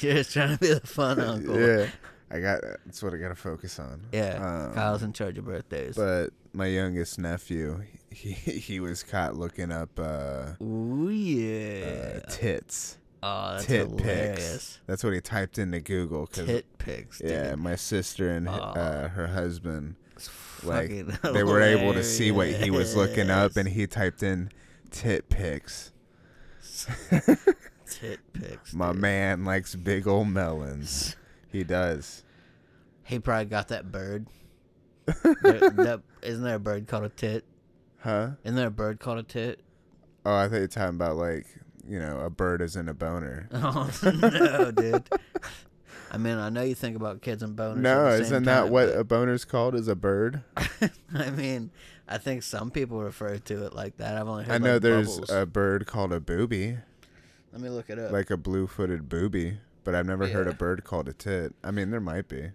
You're just trying to be the fun uncle. yeah. I got that's what I got to focus on. Yeah, Um, Kyle's in charge of birthdays. But my youngest nephew, he he was caught looking up uh, Ooh yeah. uh, tits. oh, that's tit hilarious. pics. That's what he typed into Google. Cause Tit pics. Dude. yeah, my sister and Oh. uh, her husband, like, they were able to see what he was looking up, and he typed in tit pics. tit pics. My man likes big old melons. He does. He probably got that bird. there, that, isn't there a bird called a tit? Huh? Isn't there a bird called a tit? Oh, I thought you were talking about like, you know, a bird isn't a boner. Oh no, dude. I mean, I know you think about kids and boners. No, isn't that time, what a boner's called? Is a bird? I mean, I think some people refer to it like that. I've only heard. I know like, there's bubbles. a bird called a booby, Let me look it up. like a blue-footed booby, but I've never heard a bird called a tit. I mean, there might be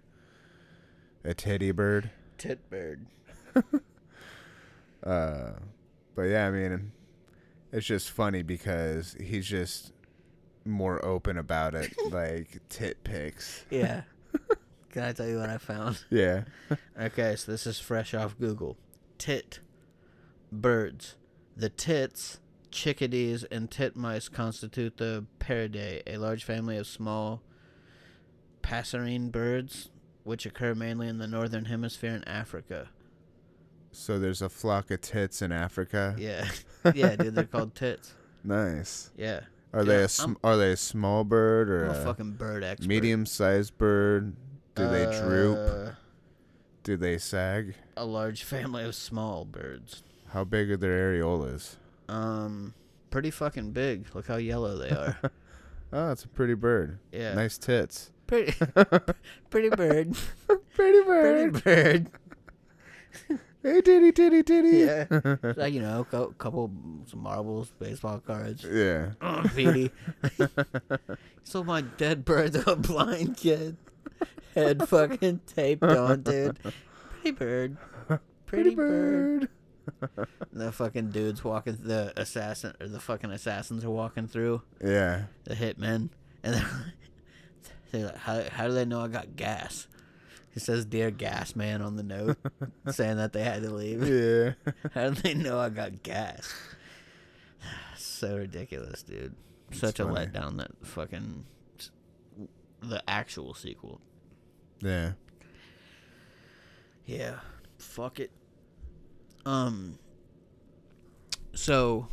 a titty bird. tit bird. Uh, but yeah, I mean, it's just funny because he's just more open about it, like tit pics. Yeah. Can I tell you what I found? Yeah. Okay, so this is fresh off Google. Tit birds. The tits, chickadees, and titmice constitute the Paridae, a large family of small passerine birds which occur mainly in the northern hemisphere and Africa. So there's a flock of tits in Africa. Yeah. yeah, dude, they're called tits. Nice. Yeah. Are Yeah, they a sm- are they a small bird or I'm a a fucking bird expert. medium sized bird? Do they droop? Uh, Do they sag? A large family of small birds. How big are their areolas? Um, pretty fucking big. Look how yellow they are. Oh, it's a pretty bird. Yeah. Nice tits. Pretty, pretty bird. Pretty bird. Pretty bird. Hey, titty, titty, titty. Yeah. Like, you know, a couple some marbles, baseball cards. yeah. Oh, Petey. Sold my dead bird to a blind kid. Head fucking taped on, dude. Pretty bird. Pretty, bird. The fucking dudes walking, the assassin, or the fucking assassins are walking through, Yeah. the hitmen. And they're, they're like, how, how do they know I got gas? He says, Dear Gas Man on the note, saying that they had to leave. Yeah. How did they know I got gas? so ridiculous, dude. It's Such a letdown that fucking the actual sequel. Yeah. Yeah, fuck it. Um. So,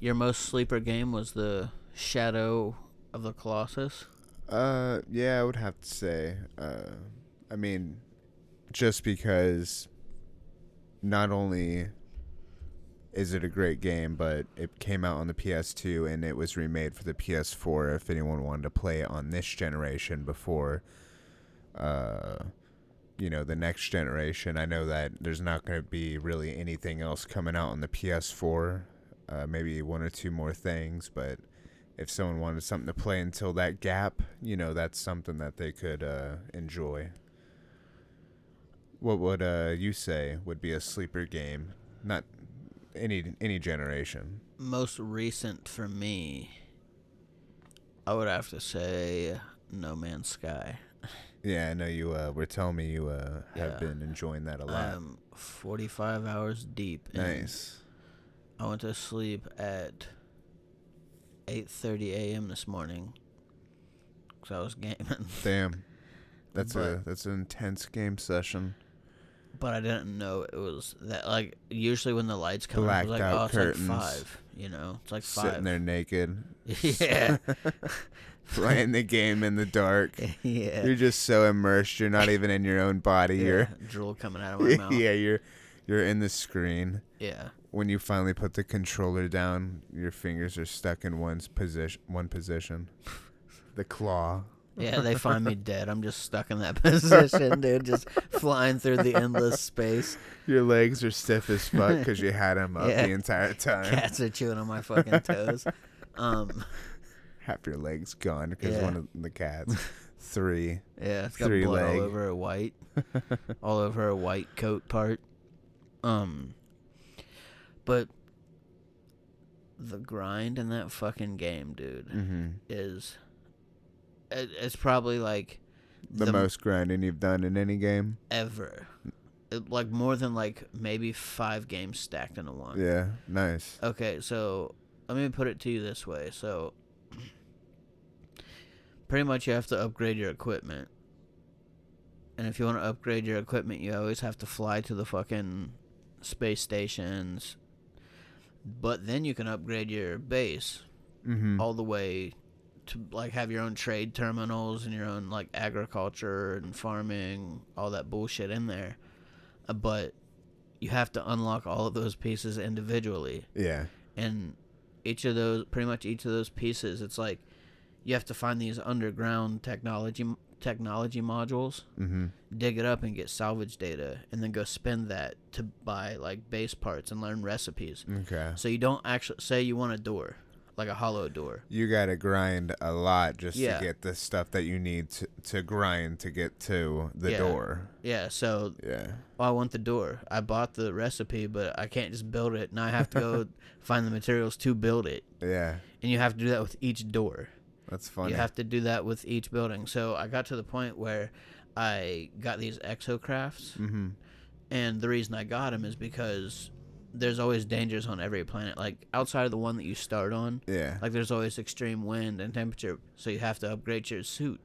your most sleeper game was the Shadow of the Colossus. Uh, yeah, I would have to say. Uh, I mean, just because not only is it a great game, but it came out on the PS2 and it was remade for the PS4. If anyone wanted to play it on this generation before, uh, you know, the next generation, I know that there's not going to be really anything else coming out on the PS4. Uh, maybe one or two more things, but if someone wanted something to play until that gap, you know, that's something that they could uh, enjoy. What would uh, you say would be a sleeper game? Not any any generation. Most recent for me, I would have to say No Man's Sky. Yeah, I know you uh, were telling me you uh, have Yeah. been enjoying that a lot. I'm 45 hours deep. nice. I went to sleep at 8:30 a.m. this morning because I was gaming, Damn. That's a that's an intense game session. But I didn't know it was that. Like usually when the lights come, on, I was like, out "Oh, it's curtains. like five. You know, it's like five. Sitting there naked, yeah, playing the game in the dark. yeah. You're just so immersed. You're not even in your own body. yeah. You're drool coming out of my mouth. yeah, you're you're in the screen. yeah. When you finally put the controller down, your fingers are stuck in one's position. One position. The claw. Yeah, they find me dead. I'm just stuck in that position, dude. Just flying through the endless space. Your legs are stiff as fuck because you had them up Yeah. the entire time. Cats are chewing on my fucking toes. Um, Half your legs gone because Yeah. one of the cats. Three. yeah, it's got Three blood leg. all over her white, all over her white coat part. Um, but the grind in that fucking game, dude, Mm-hmm. is it's probably like The, The- most grinding you've done in any game. ever, It- like more than like maybe five games stacked into one. Yeah. Nice. Okay, so let me put it to you this way. So pretty much you have to upgrade your equipment. And if you want to upgrade your equipment, you always have to fly to the fucking space stations. But then you can upgrade your base Mm-hmm. all the way to like have your own trade terminals and your own like agriculture and farming, all that bullshit in there. Uh, But you have to unlock all of those pieces individually Yeah. and each of those pretty much each of those pieces it's like you have to find these underground technology technology modules Mm-hmm. dig it up and get salvage data and then go spend that to buy like base parts and learn recipes Okay. so you don't actually say you want a door like a hollow door You gotta grind a lot just Yeah. to get the stuff that you need to, to grind to get to the Yeah. door. yeah so Yeah. well, i want the door i bought the recipe but i can't just build it now i have to go find the materials to build it Yeah. and you have to do that with each door That's funny. You have to do that with each building. So I got to the point where I got these exocrafts, mm-hmm. and the reason I got them is because there's always dangers on every planet. Like outside of the one that you start on, Yeah. like there's always extreme wind and temperature, so you have to upgrade your suit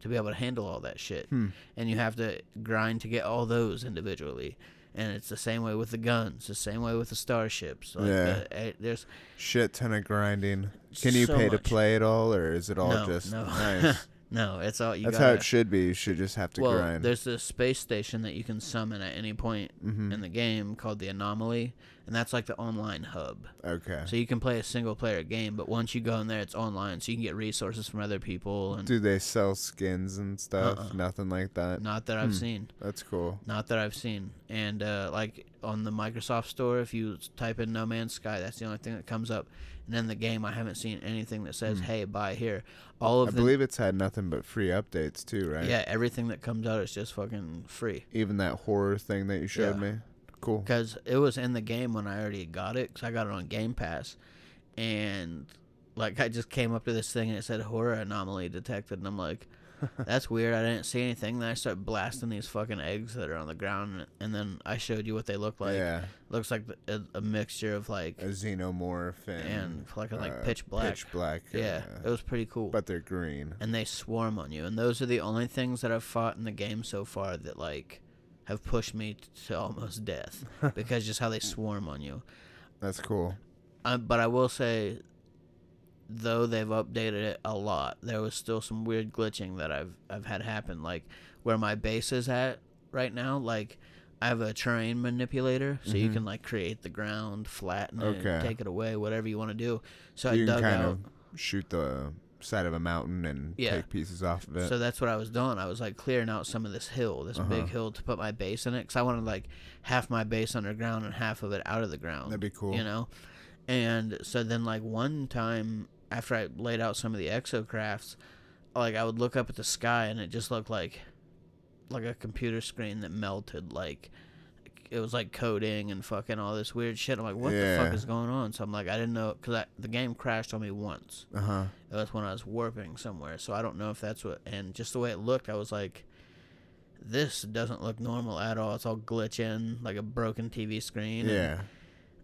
to be able to handle all that shit. Hmm. And you have to grind to get all those individually. And it's the same way with the guns, the same way with the starships. Like Yeah. uh, eh, there's Shit ton of grinding. Can you So pay to play it all, or is it all no, just no, nice? no. It's all you. That's gotta, how it should be. You should just have to well, grind. there's this space station that you can summon at any point mm-hmm. in the game called the Anomaly, and that's like the online hub. Okay. So you can play a single player game, but once you go in there, it's online, so you can get resources from other people. And Do they sell skins and stuff? Uh-uh. Nothing like that. not that I've Hmm. seen, That's cool. not that I've seen. And uh, like on the Microsoft Store, if you type in No Man's Sky, that's the only thing that comes up. And in the game, I haven't seen anything that says, Hmm. "Hey, buy here." All I of the believe it's had nothing but free updates too, right? yeah, everything that comes out is just fucking free. Even that horror thing that you showed Yeah. me. Cool. because it was in the game when I already got it because I got it on Game Pass, and like I just came up to this thing and it said horror anomaly detected, and I'm like, that's weird. I didn't see anything. Then I start blasting these fucking eggs that are on the ground, and then I showed you what they look like. yeah. Looks like a, a mixture of like A xenomorph and, and fucking like uh, pitch black. Pitch black. yeah, uh, it was pretty cool. but they're green. and they swarm on you, and those are the only things that I've fought in the game so far that like have pushed me to almost death because just how they swarm on you. That's cool. Uh, but I will say, though they've updated it a lot, there was still some weird glitching that I've I've had happen. Like where my base is at right now, like I have a terrain manipulator, so you Mhm. can like create the ground, flatten it, take it away, whatever you want to do. So you I dug kind out. of shoot the side of a mountain and Yeah. take pieces off of it. So that's what I was doing. I was like clearing out some of this hill, this big Uh-huh. hill, to put my base in it, because I wanted like half my base underground and half of it out of the ground. That'd be cool. you know and so then like one time after i laid out some of the exocrafts like i would look up at the sky and it just looked like like a computer screen that melted like it was like coding and fucking all this weird shit. I'm like what the fuck is going on? So i'm like i didn't know because the game crashed on me once. Uh huh. it was when i was warping somewhere so i don't know if that's what and just the way it looked i was like this doesn't look normal at all. It's all glitching like a broken tv screen and- Yeah.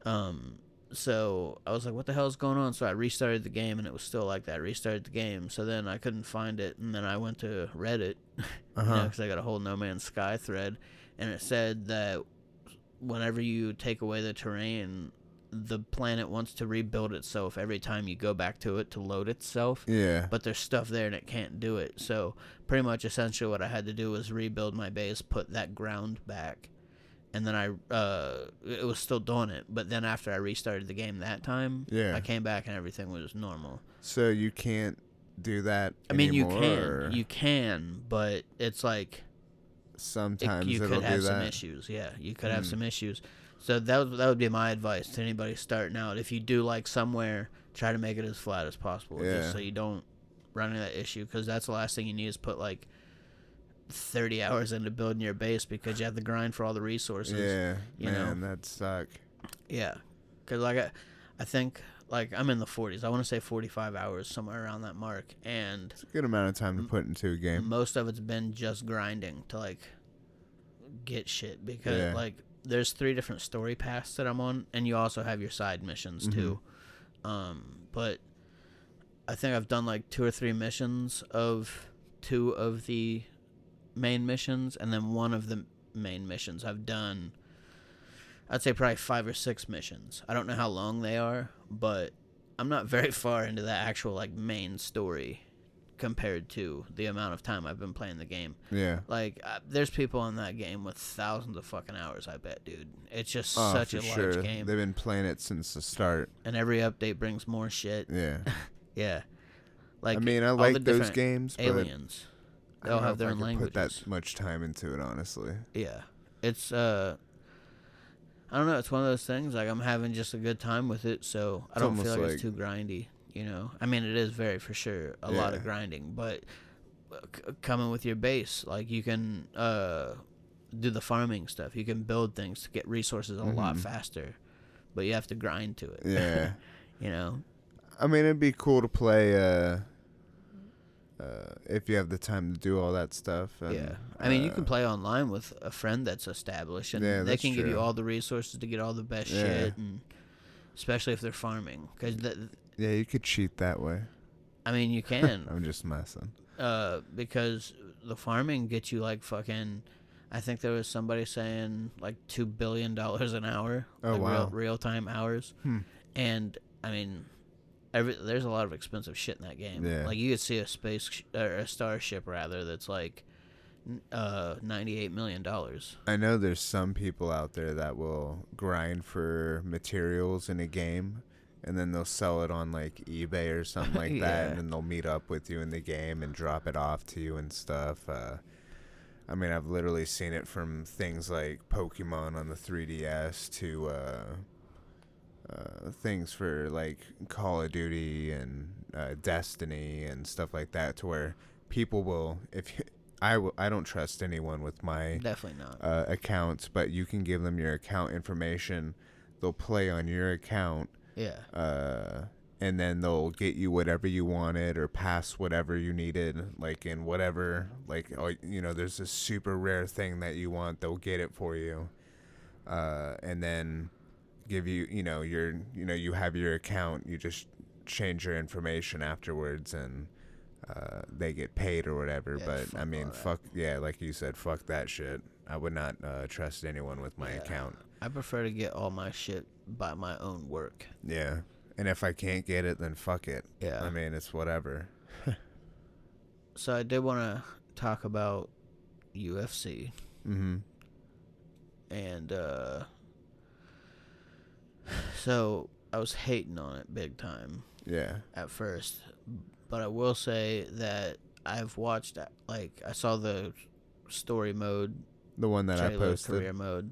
um, so I was like, "What the hell is going on?" So I restarted the game, and it was still like that. I restarted the game, so then I couldn't find it, and then I went to Reddit, Uh you know, because I got a whole No Man's Sky thread, and it said that whenever you take away the terrain, the planet wants to rebuild itself every time you go back to it to load itself. Yeah. But there's stuff there and it can't do it. So pretty much essentially what I had to do was rebuild my base, put that ground back, and then I uh it was still doing it. But then after I restarted the game that time, Yeah. I came back and everything was normal. So you can't do that. I mean, you can, or you can, but it's like it, sometimes you it'll could have some that. issues. Yeah, you could have Hmm. some issues. So that would, that would be my advice to anybody starting out. If you do like somewhere, try to make it as flat as possible, Yeah. just so you don't run into that issue. Because that's the last thing you need is put like thirty hours into building your base because you have to grind for all the resources. Yeah, you know. man, that suck. Yeah, because like I, I think like I'm in the 40s. I want to say 45 hours somewhere around that mark, and It's a good amount of time to put into a game. most of it's been just grinding to like get shit because Yeah. like there's three different story paths that I'm on, and you also have your side missions too. Mm-hmm. Um, but I think I've done like two or three missions of two of the main missions, and then one of the main missions I've done. I'd say probably five or six missions. I don't know how long they are, but I'm not very far into the actual like main story compared to the amount of time I've been playing the game. Yeah. Like, uh, there's people on that game with thousands of fucking hours. I bet, dude. It's just Oh, such a large game, They've been playing it since the start. and every update brings more shit. Yeah. Yeah, like I mean, I like those games, but aliens. They'll have their own could languages. Put that much time into it, honestly. Yeah, it's uh, I don't know. It's one of those things. Like I'm having just a good time with it, so I It's don't feel like, like- it's too grindy. You know, I mean, it is very for sure a lot of grinding, but uh, c- coming with your base, like you can uh do the farming stuff. You can build things to get resources a lot Mhm. faster, but you have to grind to it. Yeah. you know. I mean, it'd be cool to play uh, uh, if you have the time to do all that stuff. And, yeah, I mean, you can uh, play online with a friend that's established, and Yeah, they can give you all the resources to get all the best Yeah. shit, and especially if they're farming, because Yeah, you could cheat that way. I mean, you can, I'm just messing. uh, because the farming gets you like fucking. I think there was somebody saying like two billion dollars an hour, Oh, like wow. real, real time hours, Hmm. and I mean, every there's a lot of expensive shit in that game. Yeah. Like you could see a space sh- or a starship rather that's like, uh, ninety eight million dollars. I know there's some people out there that will grind for materials in a game and then they'll sell it on like eBay or something like that and then they'll meet up with you in the game and drop it off to you and stuff. Uh, I mean, I've literally seen it from things like Pokemon on the 3DS to uh, uh, things for like Call of Duty and uh, Destiny and stuff like that to where people will if you, I will I don't trust anyone with my Definitely not. uh, accounts, but you can give them your account information. They'll play on your account, Yeah. uh, and then they'll get you whatever you wanted or pass whatever you needed, like in whatever, like oh, you know, there's a super rare thing that you want, they'll get it for you, uh, and then give you, you know, your, you know, you have your account, you just change your information afterwards, and uh, they get paid or whatever. Yeah, but I mean, fuck yeah, like you said, fuck that shit. I would not uh, trust anyone with my Yeah. account. I prefer to get all my shit by my own work. Yeah. And if I can't get it, then fuck it. Yeah. I mean, it's whatever. So I did want to talk about UFC Mm-hmm. and uh so I was hating on it big time Yeah. at first, but I will say that I've watched uh, like I saw the story mode, The one that I posted. career mode,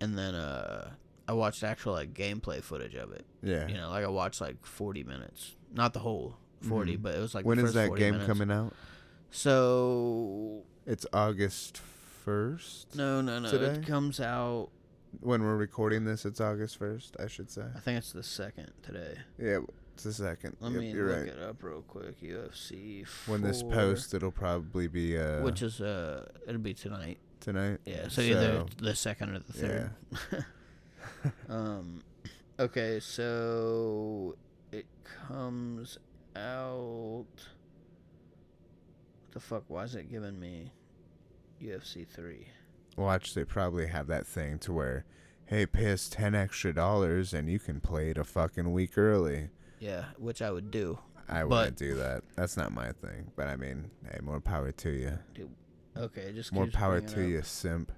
and then uh I watched actual like gameplay footage of it. Yeah. You know, like I watched like 40 minutes, not the whole 40, Mhm. but it was like when is that 40 game minutes. coming out? So It's August 1st. no, no, no. Today? It comes out. When we're recording this, it's August 1st, I should say. I think it's the second today. Yeah, it's the second. Let Yep, me look right. it up real quick. UFC. When this post, it'll probably be uh, which is uh, it'll be tonight. tonight. Yeah. So, either the second or the third. um. Okay, so it comes out. What the fuck? Why is it giving me UFC three? Watch, they probably have that thing to where, hey, pay us 10 extra dollars and you can play it a fucking week early. Yeah, which I would do. I But- wouldn't do that. That's not my thing. But I mean, hey, more power to you. Okay, just More power to up- you, simp.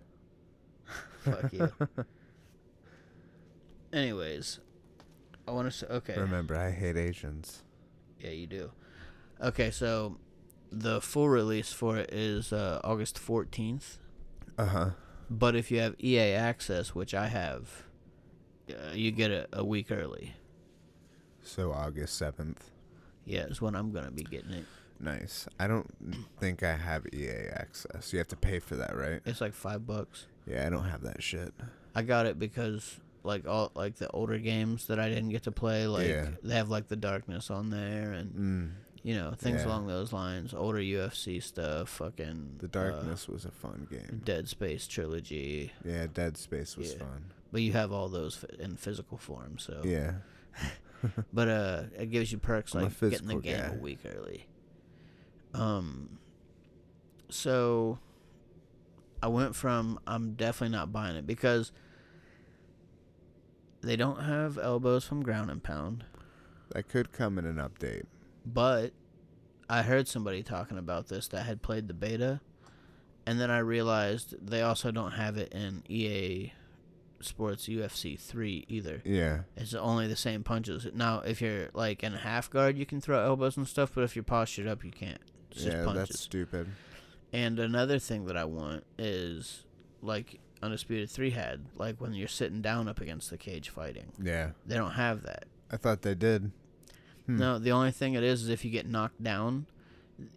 Fuck you. Anyways, I want to say okay. Remember, I hate Asians. Yeah, you do. Okay, so the full release for it is uh, August 14th. Uh huh. But if you have EA access, which I have, uh, you get it a week early. So August 7th. Yeah, is when I'm gonna be getting it. Nice. I don't think I have EA access. You have to pay for that, right? It's like five bucks. Yeah, I don't have that shit. I got it because like all like the older games that I didn't get to play, like Yeah. they have like the darkness on there and Mm. You know things Yeah. along those lines. Older UFC stuff, fucking The uh, Darkness was a fun game. Dead Space trilogy. Yeah, Dead Space was Yeah. fun. But you have all those in physical form, so Yeah. But uh, it gives you perks I'm like getting the game guy. a week early. Um, so I went from I'm definitely not buying it because they don't have elbows from ground and pound, That could come in an update. But I heard somebody talking about this that had played the beta, and then I realized they also don't have it in EA Sports UFC 3 either. Yeah. It's only the same punches. Now, if you're like in a half guard, you can throw elbows and stuff, but if you're postured up, you can't. It's just yeah, that's stupid. And another thing that I want is like Undisputed 3 had, like when you're sitting down up against the cage fighting. Yeah. They don't have that. I thought they did. Hmm. No, the only thing it is is if you get knocked down,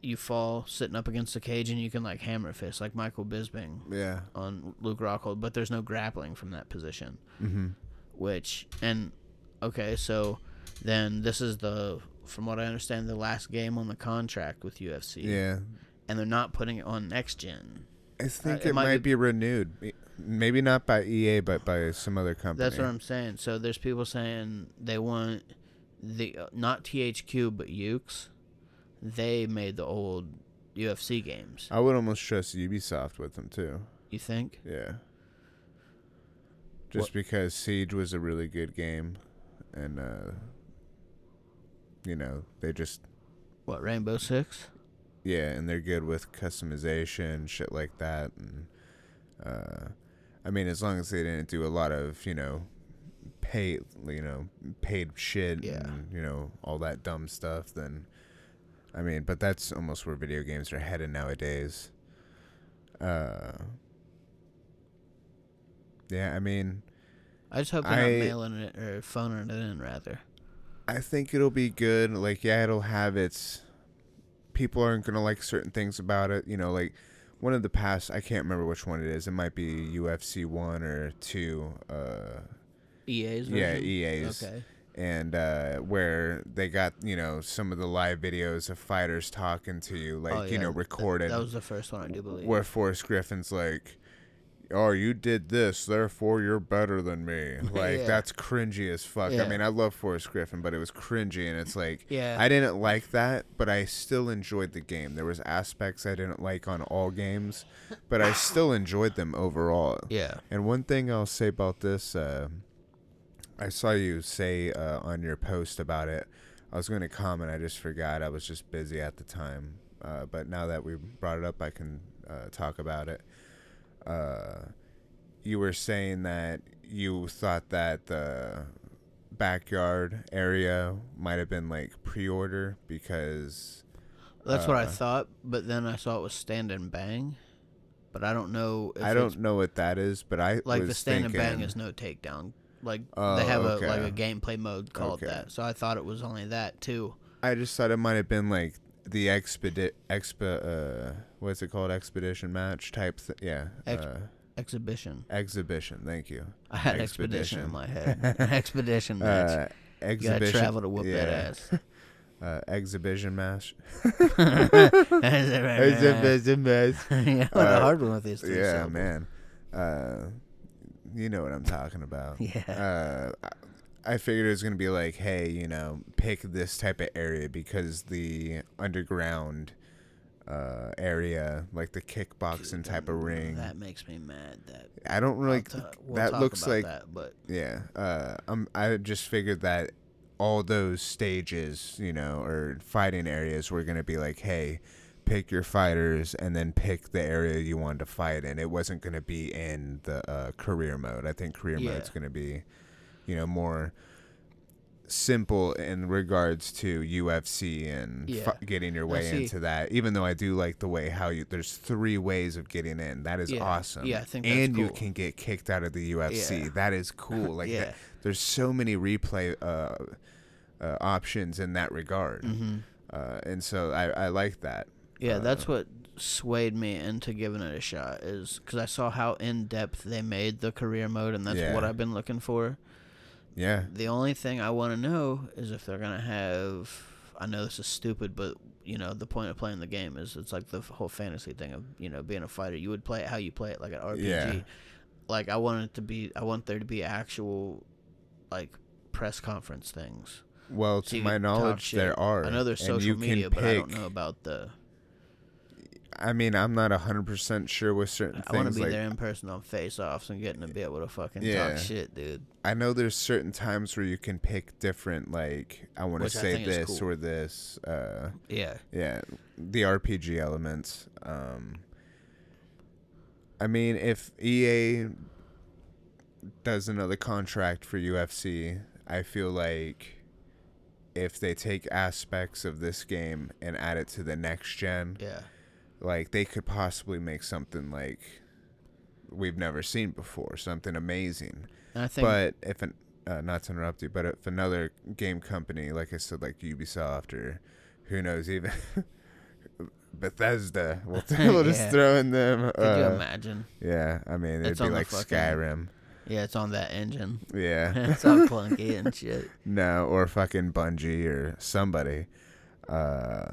you fall sitting up against the cage and you can like hammer fist, like Michael Bisping Yeah. on Luke Rockhold, but there's no grappling from that position. Mm-hmm. which and okay so then this is the from what I understand, the last game on the contract with UFC. Yeah, And they're not putting it on next gen. I think it it, might might, be- be renewed. Maybe not by EA, but by some other company. That's what I'm saying. So there's people saying they want the uh, not THQ but Yuke's. They made the old UFC games. I would almost trust Ubisoft with them too. You think? Yeah. Just What- because Siege was a really good game, and uh, you know they just What Rainbow Six? yeah, and they're good with customization, shit like that, and uh, I mean as long as they didn't do a lot of you know pay you know paid shit Yeah. and you know all that dumb stuff, then I mean, but that's almost where video games are headed nowadays. Uh, yeah, I mean. I just hope they're I- not mailing it or phoning it in rather. I think it'll be good. Like, yeah, it'll have its. People aren't gonna like certain things about it. You know, like one of the past. I can't remember which one it is. It might be UFC one or two. Uh, EA's version? yeah, EA's. Okay. And uh, where they got you know some of the live videos of fighters talking to you, like Oh, you yeah, know th- recorded. That was the first one I do believe. where Forrest Griffin's like, "Oh, you did this, therefore you're better than me." Like Yeah. that's cringy as fuck. Yeah. I mean, I love Forrest Griffin, but it was cringy, and it's like, Yeah. I didn't like that, but I still enjoyed the game. There was aspects I didn't like on all games, but I still enjoyed them overall. yeah. And one thing I'll say about this, uh, I saw you say uh, on your post about it. I was going to comment, I just forgot. I was just busy at the time. Uh, but now that we brought it up, I can uh, talk about it. Uh, you were saying that you thought that the backyard area might have been like pre-order because That's what I uh, thought, but then I saw it was Stand and Bang. But I don't know if I don't know what that is, but I like the Stand and Bang is no takedown. Like Oh, they have okay. a like a gameplay mode called Okay. that. So I thought it was only that too. I just thought it might have been like the expedi exp uh what's it called expedition match type th- yeah Ex- uh, Exhibition. exhibition thank you I had expedition, in my head. expedition uh match. you gotta travel to whoop that ass. uh exhibition match Exhibition match yeah, Uh, a hard one with these yeah syllables. man uh you know what I'm talking about Yeah. uh I- figured it was gonna be like, hey, you know, pick this type of area because the underground uh, area, like the kickboxing type of ring, That makes me mad. That I don't really. We'll that looks like that, but yeah. Uh, I'm. I just figured that all those stages, you know, or fighting areas were gonna be like, hey, pick your fighters and then pick the area you wanted to fight in. It wasn't gonna be in the uh, career mode. I think career Yeah. mode's gonna be, you know, more simple in regards to UFC and Yeah. getting your way into that. Even though I do like the way how you there's three ways of getting in. That is Yeah. awesome. Yeah, I think and you can get kicked out of the UFC. Yeah. That is cool. Like that, there's so many replay uh, uh, options in that regard. hmm Uh, and so I, I like that. Yeah, that's Uh, what swayed me into giving it a shot. Is because I saw how in depth they made the career mode, and that's what I've been looking for. Yeah. The only thing I want to know is if they're gonna have. I know this is stupid, but you know the point of playing the game is it's like the whole fantasy thing of you know being a fighter. You would play it how you play it, like an RPG. Yeah. Like I want it to be. I want there to be actual, like press conference things. Well, So to my knowledge, there are. I know there's social media, but I don't know about the. I mean, I'm not hundred percent sure with certain I want to be like, there in person on face offs and getting to be able to fucking Yeah. talk shit, dude. I know there's certain times where you can pick different, like I want to say this cool. or this. Uh, Yeah. yeah, the RPG elements. Um, I mean, if EA does another contract for UFC, I feel like if they take aspects of this game and add it to the next gen, Yeah. Like they could possibly make something like we've never seen before, something amazing. I think But if an uh, not to interrupt you, but if another game company, like I said, like Ubisoft or who knows, even Bethesda, we'll, we'll just Yeah. throw in them. could you uh, imagine? yeah, I mean, it'd It's be like fucking- Skyrim. Yeah, it's on that engine. Yeah. it's all clunky and shit. No, or fucking Bungie or somebody. Uh,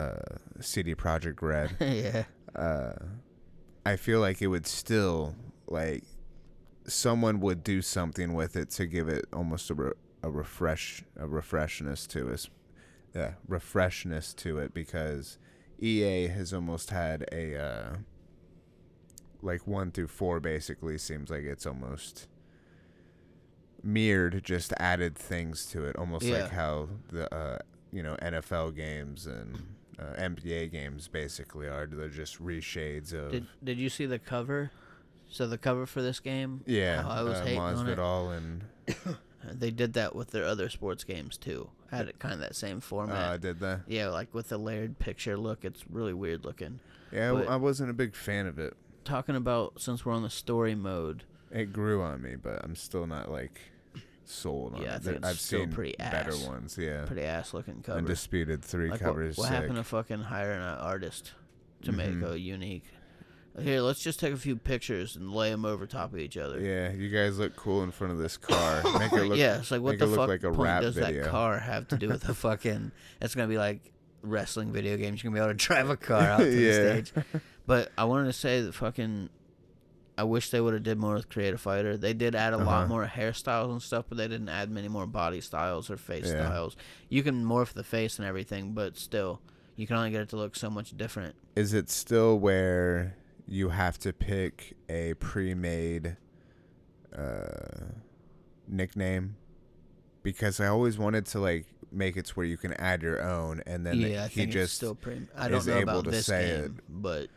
uh, CD Projekt Red. yeah. Uh, I feel like it would still like someone would do something with it to give it almost a, re- a refresh a refreshness to it. Yeah, refreshness to it because EA has almost had a uh, like one through four basically seems like it's almost mirrored, just added things to it, almost Yeah. like how the uh, you know NFL games and uh, NBA games basically are. They're just reshades of Did Did you see the cover? So the cover for this game. yeah, I was uh, hating on it. And They did that with their other sports games too. Had it kind of that same format. uh, did that. yeah, like with the layered picture look. It's really weird looking. Yeah, But- I wasn't a big fan of it. Talking about since we're on the story mode. It grew on me, but I'm still not like sold on Yeah, I it. think There- it's I've still seen pretty ass, better ones. Yeah, Pretty ass looking cover. Undisputed three like covers. what sick. happened to fucking hiring an artist to make Mhm. a unique? Here, let's just take a few pictures and lay them over top of each other. Yeah, you guys look cool in front of this car. Make it look. yeah, it's like what the fuck like a point does video. that car have to do with the fucking? It's gonna be like wrestling video games. You're gonna be able to drive a car out to Yeah. the stage. But I wanted to say that fucking. I wish they would have did more with Create a Fighter. They did add a lot Uh-huh. more hairstyles and stuff, but they didn't add many more body styles or face Yeah. styles. You can morph the face and everything, but still, you can only get it to look so much different. Is it still where you have to pick a pre-made uh, nickname? Because I always wanted to like make it to where you can add your own, and then yeah, I he just still pre. I don't know about this game, but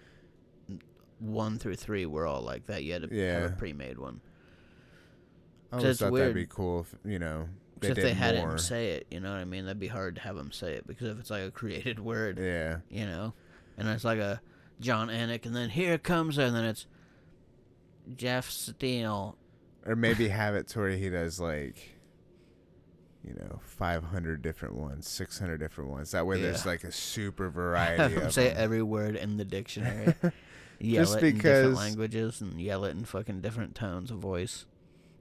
one through three were all like that. You had to have a pre-made one. I always thought that'd be cool. If, you know, they if they had more. him say it, you know what I mean? That'd be hard to have him say it because if it's like a created word, yeah, you know, and it's like a Jon Anik, and then here comes, and then it's Jeff Steele. or maybe have it to where he does like. You know, five hundred different ones, six hundred different ones. That way, there's like a super variety say them. every word in the dictionary. Yell Just it in different because- languages and yell it in fucking different tones of voice.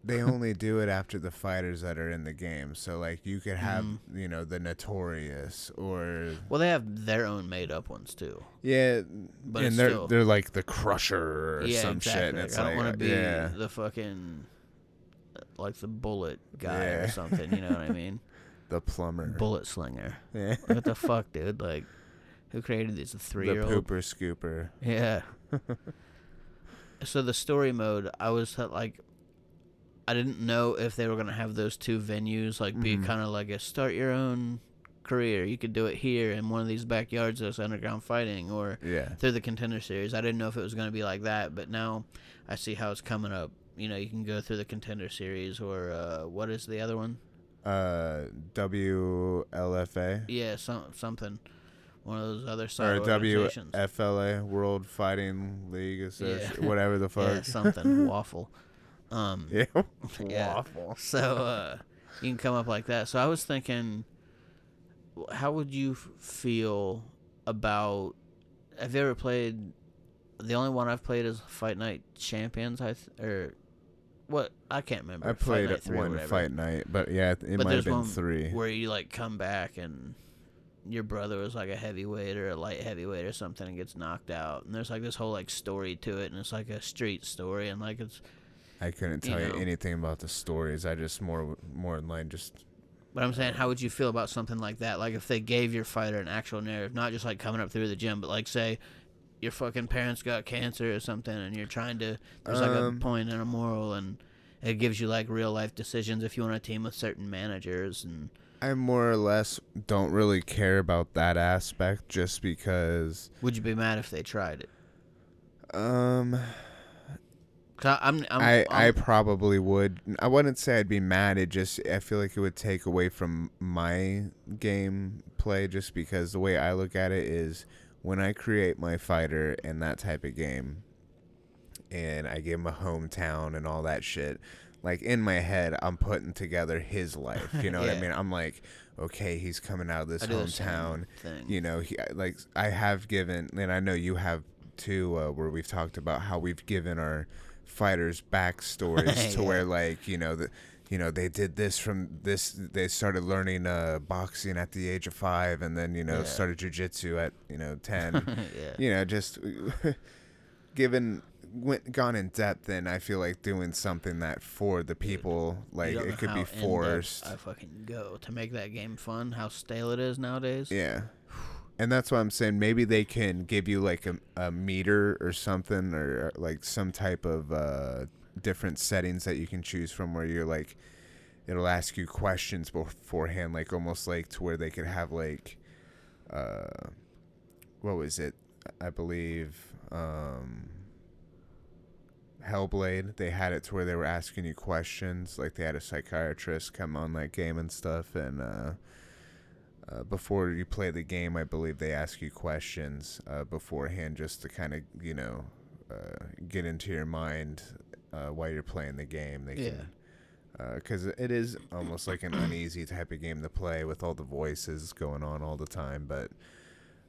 they only do it after the fighters that are in the game. So like you could have Mhm. you know the notorious or Well, they have their own made up ones too. yeah, But and they're still- they're like the crusher or yeah, some exactly. shit. And it's I don't want to be yeah, the fucking uh, like the bullet guy or something. You know what I mean? the plumber. bullet slinger. yeah. What the fuck, dude? Like, who created these? A The three-year-old? pooper scooper. Yeah. So the story mode, I was uh, like, I didn't know if they were gonna have those two venues, like be Mhm. kind of like a start your own career. You could do it here in one of these backyards of underground fighting, or Yeah. through the contender series. I didn't know if it was gonna be like that, but now I see how it's coming up. You know, you can go through the contender series, or uh, what is the other one? Uh, WLFA Yeah, some something. One of those other side or organizations. WFLA World Fighting League Association, Yeah. whatever the fuck, yeah, something waffle. Um, Yeah. Waffle. so uh, you can come up like that. So I was thinking, how would you feel about? Have you ever played? The only one I've played is Fight Night Champions. I th- or what? I can't remember. I Fight played Night 3 or one fight night, but yeah, it But might have been one three. where you like come back and your brother was like a heavyweight or a light heavyweight or something and gets knocked out and there's like this whole like story to it and it's like a street story and like it's I couldn't tell you, know. anything about the stories. I just more more in line just But I'm saying, how would you feel about something like that? Like if they gave your fighter an actual narrative, not just like coming up through the gym, but like say your fucking parents got cancer or something, and you're trying to there's like a Um, point and a moral, and it gives you like real life decisions if you want to team with certain managers and I more or less don't really care about that aspect just because would you be mad if they tried it? Um. I, I'm, I'm, I I probably would I wouldn't say I'd be mad it just I feel like it would take away from my game play just because the way I look at it is when I create my fighter in that type of game and I give him a hometown and all that shit like in my head I'm putting together his life you know what I mean I'm like okay he's coming out of this I do the same hometown thing. you know he like i have given and i know you have too uh, where we've talked about how we've given our fighters' backstories to Yeah. where like you know the. You know they did this from this. They started learning uh, boxing at the age of five, and then you know Yeah. started jujitsu at you know ten. yeah. you know, just given went gone in depth, and I feel like doing something that for the people, like You don't know it could be forced. I fucking go to make that game fun. How stale it is nowadays. Yeah. And that's why I'm saying maybe they can give you like a, a meter or something or like some type of uh, different settings that you can choose from where you're like, it'll ask you questions beforehand, like almost like to where they could have like, uh, what was it? I believe um, Hellblade. They had it to where they were asking you questions, like they had a psychiatrist come on that game and stuff, and uh, uh, before you play the game, I believe they ask you questions uh, beforehand just to kind of, you know, uh, get into your mind uh, while you're playing the game. They Yeah. can, because it is almost like an uneasy type of game to play with all the voices going on all the time. But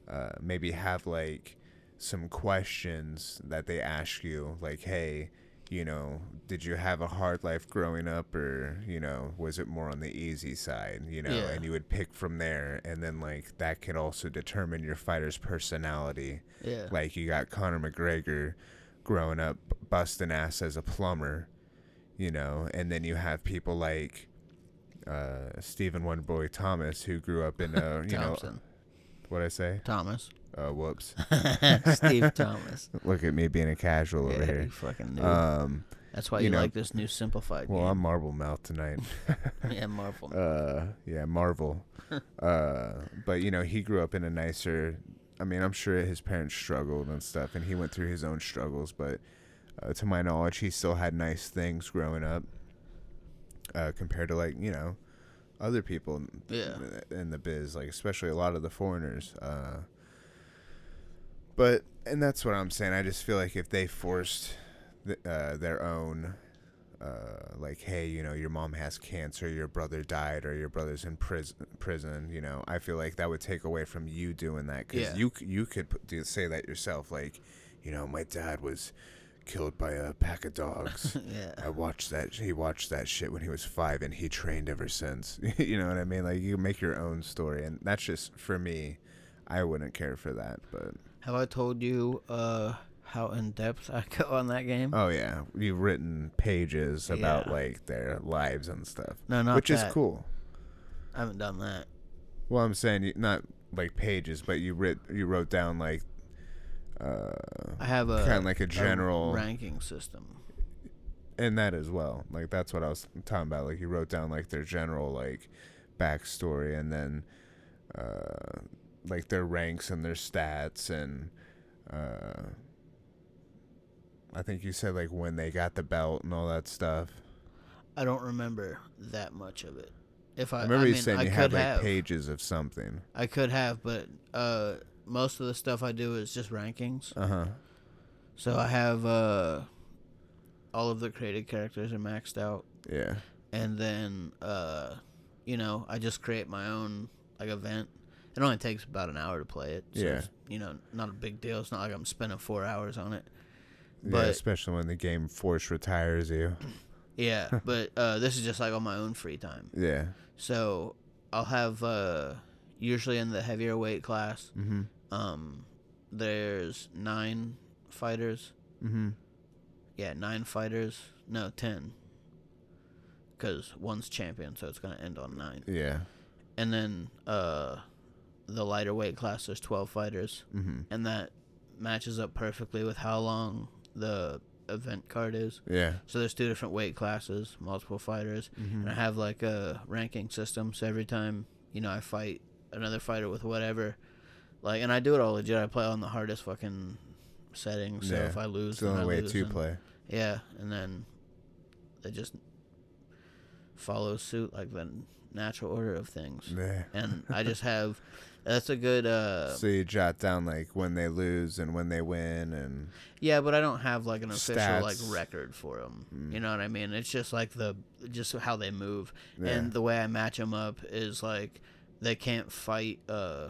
uh, maybe have like some questions that they ask you, like, hey, you know, did you have a hard life growing up, or you know, was it more on the easy side? You know, Yeah. and you would pick from there, and then like that could also determine your fighter's personality. Yeah. Like you got Conor McGregor growing up busting ass as a plumber, you know, and then you have people like uh, Stephen One Boy Thomas who grew up in a you know what I say? Thomas. Uh, whoops! Steve Thomas. Look at me being a casual Yeah, over you here. fucking noob. Um, That's why you you, know- like this new simplified well, I'm game. Marvel Mouth tonight. yeah, Marvel. uh, yeah, Marvel. uh, but you know, he grew up in a nicer. I mean, I'm sure his parents struggled and stuff, and he went through his own struggles. But uh, to my knowledge, he still had nice things growing up, uh, compared to like you know, other people in- Yeah. in the biz, like especially a lot of the foreigners. Uh, but and that's what I'm saying. I just feel like if they forced th- uh, their own uh, like, hey, you know, your mom has cancer, your brother died, or your brother's in prison. Prison, you know, I feel like that would take away from you doing that because Yeah. you you could put, do, say that yourself, like, you know, my dad was killed by a pack of dogs. yeah. I watched that. He watched that shit when he was five, and he trained ever since. you know what I mean? Like you make your own story, and that's just for me. I wouldn't care for that, but Have I told you uh, how in depth I go on that game? oh yeah, you've written pages about Yeah. like their lives and stuff, no, not which is cool. I haven't done that. Well, I'm saying you- not like pages, but you writ you wrote down like uh I have a Kinda like a general- ranking system. and that as well. Like that's what I was talking about. Like you wrote down like their general like backstory and then uh like their ranks and their stats and uh I think you said like when they got the belt and all that stuff. I don't remember that much of it. If I, I remember I you mean, saying I you could had like have. pages of something. I could have, but uh, most of the stuff I do is just rankings. Uh huh. So I have uh, all of the created characters are maxed out, Yeah. and then uh, you know I just create my own like event. It only takes about an hour to play it. So Yeah. It's, you know, not a big deal. It's not like I'm spending four hours on it. yeah, But especially when the game force retires you. yeah, but uh, this is just like on my own free time. Yeah. So I'll have uh, usually in the heavier weight class. Mm-hmm. Um, there's nine fighters. Mm-hmm. Yeah, nine fighters. No, ten. Because one's champion, so it's gonna end on nine. Yeah. And then uh, the lighter weight class, there's twelve fighters, Mm-hmm. and that matches up perfectly with how long the event card is. Yeah. So there's two different weight classes, multiple fighters, Mm-hmm. and I have like a ranking system. So every time you know I fight another fighter with whatever, like, and I do it all legit. I play on the hardest fucking settings. So Yeah, if I lose, It's the only I way lose, to play. Yeah, and then they just follow suit like the natural order of things. Yeah. And I just have that's a good uh so you jot down like when they lose and when they win and yeah, but I don't have like an official like record for them. Mm. You know what I mean? It's just like the just how they move. yeah. And the way I match them up is like they can't fight uh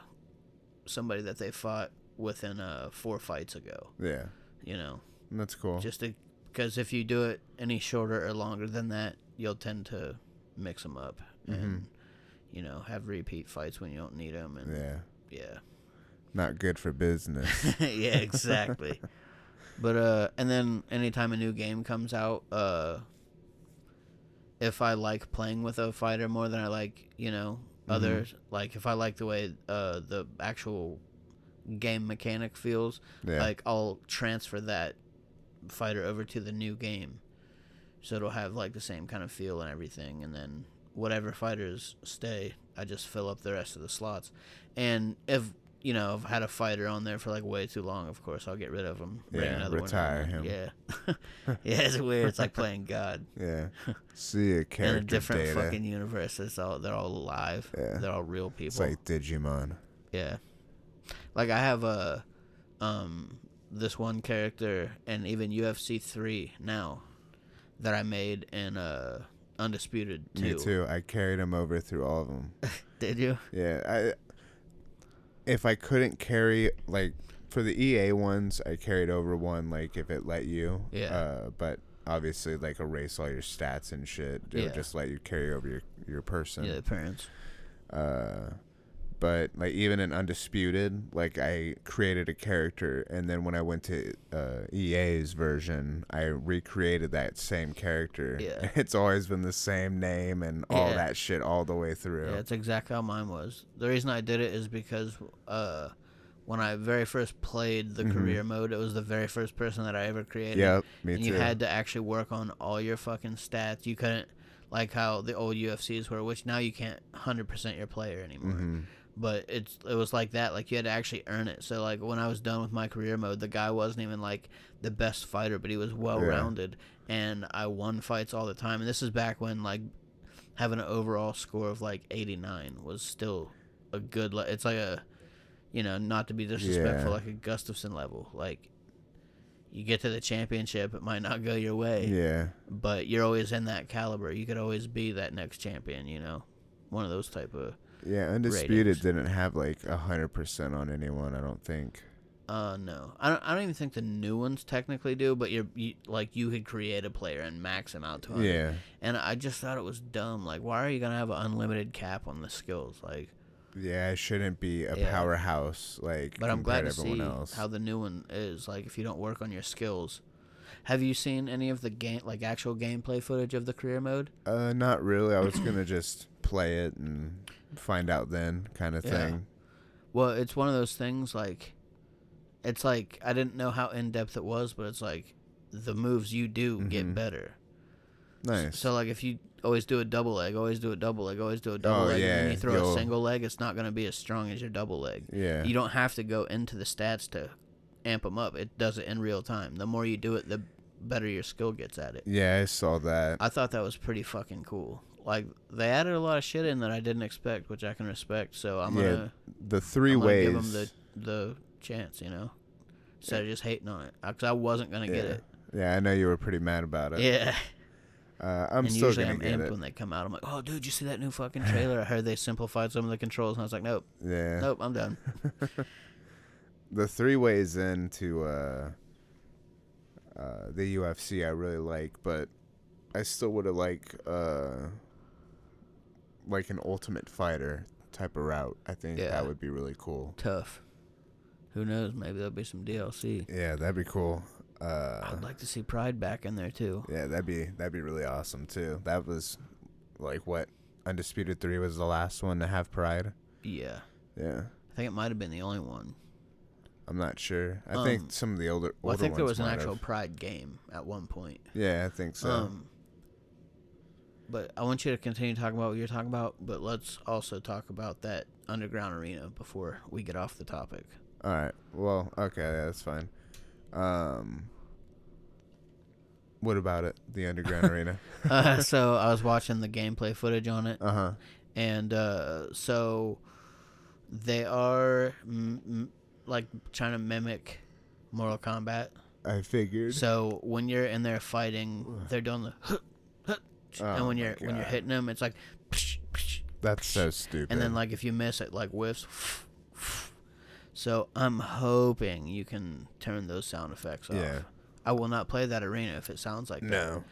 somebody that they fought within uh four fights ago, yeah. you know. That's cool. Just to Because if you do it any shorter or longer than that, you'll tend to mix them up Mm-hmm. and you know have repeat fights when you don't need them. And Yeah. yeah, Not good for business. yeah, exactly. but uh, and then anytime a new game comes out, uh, if I like playing with a fighter more than I like, you know, Mm-hmm. others, like if I like the way uh the actual game mechanic feels, Yeah. like I'll transfer that fighter over to the new game, so it'll have like the same kind of feel and everything, and then whatever fighters stay, I just fill up the rest of the slots, and if you know I've had a fighter on there for like way too long, of course I'll get rid of him. Yeah, another retire one him. Yeah, yeah, it's weird. It's like playing God yeah. See a character in a different data. fucking universe. It's all they're all alive. Yeah. They're all real people. It's like Digimon. Yeah. Like I have a um this one character and even UFC 3 now that I made in uh Undisputed 2. Me too. I carried him over through all of them. Did you? Yeah, I if I couldn't carry like for the EA ones, I carried over one like if it let you. Yeah. Uh, but obviously like erase all your stats and shit. It Yeah. would just let you carry over your your person. Yeah, the parents. Uh but like even in undisputed like i created a character and then when i went to uh, ea's version i recreated that same character Yeah. it's always been the same name and all Yeah. that shit all the way through Yeah, it's exactly how mine was. The reason I did it is because uh when I very first played the Mhm. career mode, it was the very first person that I ever created. yep me and too you had to actually work on all your fucking stats. You couldn't like how the old UFCs were, which now you can't hundred percent your player anymore. hmm But it's it was like that. Like you had to actually earn it. So like when I was done with my career mode, the guy wasn't even like the best fighter, but he was well rounded, and I won fights all the time. And this is back when like having an overall score of like eighty nine was still a good. Le- it's like a you know not to be disrespectful, Yeah. like a Gustafsson level. Like you get to the championship, it might not go your way yeah but you're always in that caliber. You could always be that next champion, you know, one of those type of. Yeah undisputed ratings. didn't have like a hundred percent on anyone i don't think Uh, no, I don't. I don't even think the new ones technically do. But you're you, like you could create a player and max him out to 100. yeah And I just thought it was dumb. Like, why are you gonna have an unlimited cap on the skills? Like, yeah it shouldn't be a Yeah. powerhouse like but I'm glad to everyone see else how the new one is. Like, if you don't work on your skills, have you seen any of the game, like actual gameplay footage of the career mode? uh not really i was gonna just play it and find out then kind of Yeah. thing Well, it's one of those things like it's like I didn't know how in depth it was, but it's like the moves you do get Mhm. better. nice So like if you always do a double leg, always do a double leg, always do a double Oh, leg, and yeah, then you throw a single leg, it's not going to be as strong as your double leg. yeah You don't have to go into the stats to amp them up. It does it in real time. The more you do it, the better your skill gets at it. Yeah, I saw that. I thought that was pretty fucking cool. Like they added a lot of shit in that I didn't expect, which I can respect. So I'm Yeah, gonna the three I'm ways. give them the the chance, you know, instead of just hating on it, because I wasn't gonna get it. Yeah, I know you were pretty mad about it. Yeah, Uh, I'm and still usually gonna I'm get amped it. when they come out. I'm like, oh, dude, you see that new fucking trailer? I heard they simplified some of the controls, and I was like, nope, Yeah. nope, I'm done. The three ways into uh, uh, the UFC I really like, but I still would have liked uh, like an Ultimate Fighter type of route. I think Yeah. that would be really cool. Tough. Who knows? Maybe there'll be some DLC. Yeah, that'd be cool. Uh, I'd like to see Pride back in there too. yeah, that'd be that'd be really awesome too. That was like what Undisputed Three was the last one to have Pride. Yeah, Yeah. I think it might have been the only one. I'm not sure. I Um, think some of the older, older Well, I think there was an actual have. Pride game at one point. Yeah, I think so. Um, but I want you to continue talking about what you're talking about, but let's also talk about that underground arena before we get off the topic. All right. Well, okay, yeah, that's fine. Um, what about it? The underground arena. Uh, so I was watching the gameplay footage on it, Uh huh. and uh, so they are m- m- like trying to mimic Mortal Kombat. I figured. So when you're in there fighting, they're doing the, Oh and when you're when you're God. hitting them, it's like, psh, psh, That's so stupid. and then like if you miss it, like whiffs. So I'm hoping you can turn those sound effects off. Yeah. I will not play that arena if it sounds like that. No.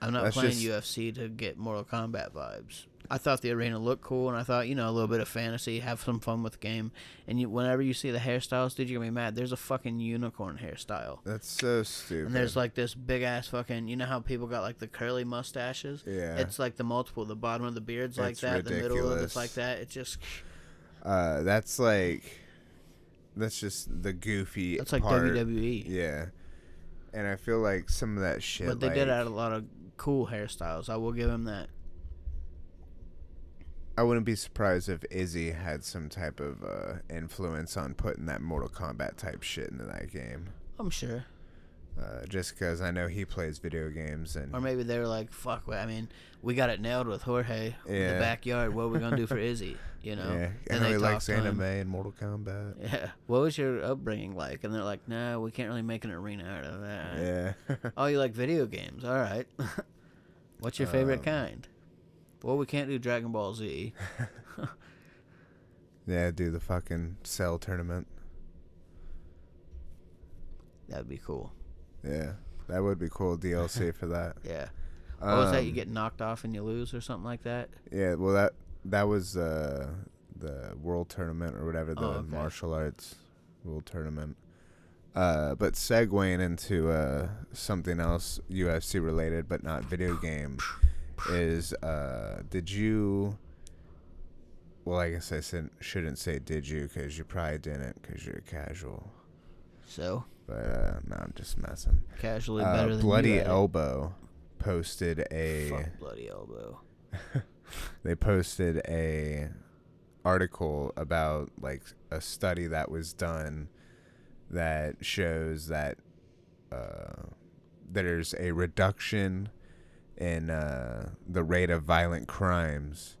I'm not That's playing just- UFC to get Mortal Kombat vibes. I thought the arena looked cool, and I thought you know a little bit of fantasy, have some fun with the game. And you, whenever you see the hairstyles, dude, you're gonna be mad. There's a fucking unicorn hairstyle, That's so stupid. and there's like this big ass fucking. You know how people got like the curly mustaches? yeah. It's like the multiple, the bottom of the beards like It's that, the middle of it's like that. It just uh, that's like, that's just the goofy. that's like part. WWE. Yeah. And I feel like some of that shit. But they like, did add a lot of cool hairstyles. I will give them that. I wouldn't be surprised if Izzy had some type of uh, influence on putting that Mortal Kombat type shit into that game. I'm sure. Uh, just because I know he plays video games and Or maybe they were like, "Fuck, I mean, we got it nailed with Jorge in the backyard. What are we gonna do for Izzy?" You know? yeah, And he likes anime and Mortal Kombat. Yeah. What was your upbringing like? And they're like, "No, we can't really make an arena out of that." Yeah. Oh, you like video games? All right. What's your favorite Um, kind? Well, we can't do Dragon Ball Z. yeah, do the fucking Cell tournament. That'd be cool. Yeah, that would be cool DLC for that. Yeah. What was that? You Um, get knocked off and you lose, or something like that? Yeah, well that that was uh, the world tournament or whatever the Oh, okay. martial arts world tournament. Uh, but segueing into uh, something else UFC related, but not video game, is uh, did you? Well, I guess I said, shouldn't say did you because you probably didn't because you're casual. So But uh, no, I'm just messing. casually Uh, better than Bloody you. Elbow posted a. Fuck bloody elbow. they posted a article about like a study that was done that shows that uh, there's a reduction in uh, the rate of violent crimes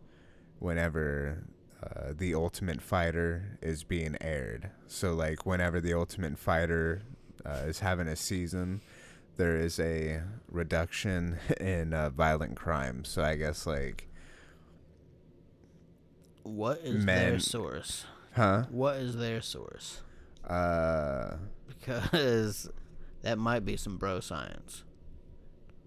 whenever uh, the Ultimate Fighter is being aired. So like whenever the Ultimate Fighter uh, is having a season, there is a reduction in uh, violent crime. So I guess like, What is Men- their source? huh? What is their source? Uh, Because that might be some bro science.